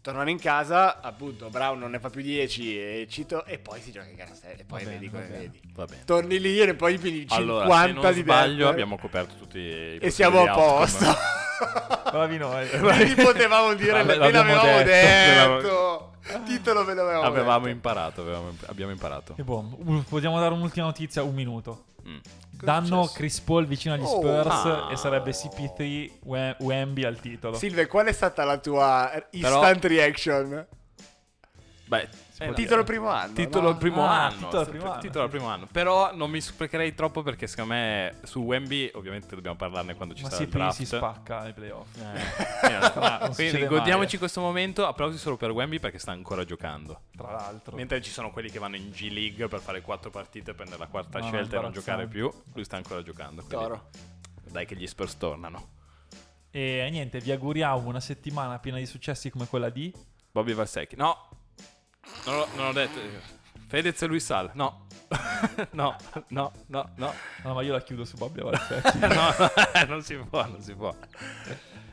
Speaker 2: Tornano in casa, appunto, Brown non ne fa più 10 e cito e poi si gioca in gara 6 e poi
Speaker 1: bene,
Speaker 2: vedi come vedi.
Speaker 3: Va bene.
Speaker 2: Torni lì e poi piedi 50
Speaker 3: Allora, se non
Speaker 2: di
Speaker 3: sbaglio,
Speaker 2: Denver
Speaker 3: abbiamo coperto tutti i
Speaker 2: e siamo a posto. [laughs]
Speaker 1: Bravi noi.
Speaker 2: Quindi potevamo dire, ve l'avevamo
Speaker 1: detto.
Speaker 2: detto. Titolo ve l'avevamo
Speaker 3: Avevamo
Speaker 2: detto.
Speaker 3: imparato, avevamo- abbiamo imparato.
Speaker 1: E boh, vogliamo dare un'ultima notizia? Un minuto.
Speaker 3: Mm.
Speaker 1: Danno? Chris Paul vicino agli
Speaker 2: Oh.
Speaker 1: Spurs
Speaker 3: Ah.
Speaker 1: e sarebbe CP3 Wem- Wemby al titolo.
Speaker 2: Silve, qual è stata la tua instant reaction?
Speaker 3: Beh, eh.
Speaker 2: Titolo primo anno.
Speaker 3: Titolo
Speaker 2: no?
Speaker 3: al primo
Speaker 1: Ah,
Speaker 3: anno.
Speaker 1: titolo al primo anno.
Speaker 3: Titolo al primo anno. Però non mi sprecherei troppo perché secondo me su Wemby, ovviamente dobbiamo parlarne quando ci
Speaker 1: Ma
Speaker 3: sarà il draft.
Speaker 1: si spacca ai playoff.
Speaker 3: Eh, eh, [laughs] [laughs]
Speaker 1: non
Speaker 3: Quindi godiamoci
Speaker 1: mai.
Speaker 3: questo momento. Applausi solo per Wemby perché sta ancora giocando.
Speaker 1: Tra l'altro.
Speaker 3: Mentre ci sono quelli che vanno in G League per fare quattro partite, prendere la quarta
Speaker 1: No,
Speaker 3: scelta e non giocare più, lui sta ancora giocando.
Speaker 2: Toro.
Speaker 3: Dai che gli Spurs tornano.
Speaker 1: E niente, vi auguriamo una settimana piena di successi come quella di...
Speaker 3: Bobby Valsecchi. No, non, l'ho- non ho detto. Fedez e Luis Sal. No. [laughs] no, no, no, no.
Speaker 1: No, ma io la chiudo su Bobby Valsecchi. [laughs]
Speaker 3: no, no, non si può, non si può.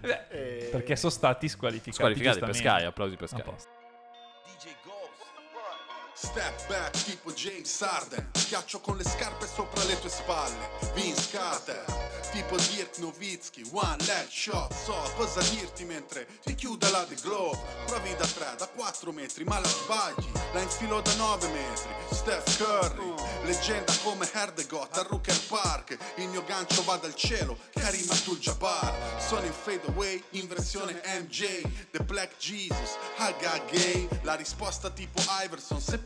Speaker 2: Eh,
Speaker 1: perché sono stati squalificati.
Speaker 3: Squalificati per. Sky, applausi per Sky.
Speaker 4: Step back tipo James Harden. Schiaccio con le scarpe sopra le tue spalle. Vince Carter Tipo Dirk Nowitzki. One leg shot So cosa dirti mentre ti chiuda la The Glove Provi da 3, da 4 metri ma la sbagli. La infilo da 9 metri. Steph Curry Leggenda come Herdegot a Rooker Park. Il mio gancio va dal cielo Karim Abdul-Jabbar. Sono in fade away in versione MJ The Black Jesus Haga Gay. La risposta tipo Iverson Se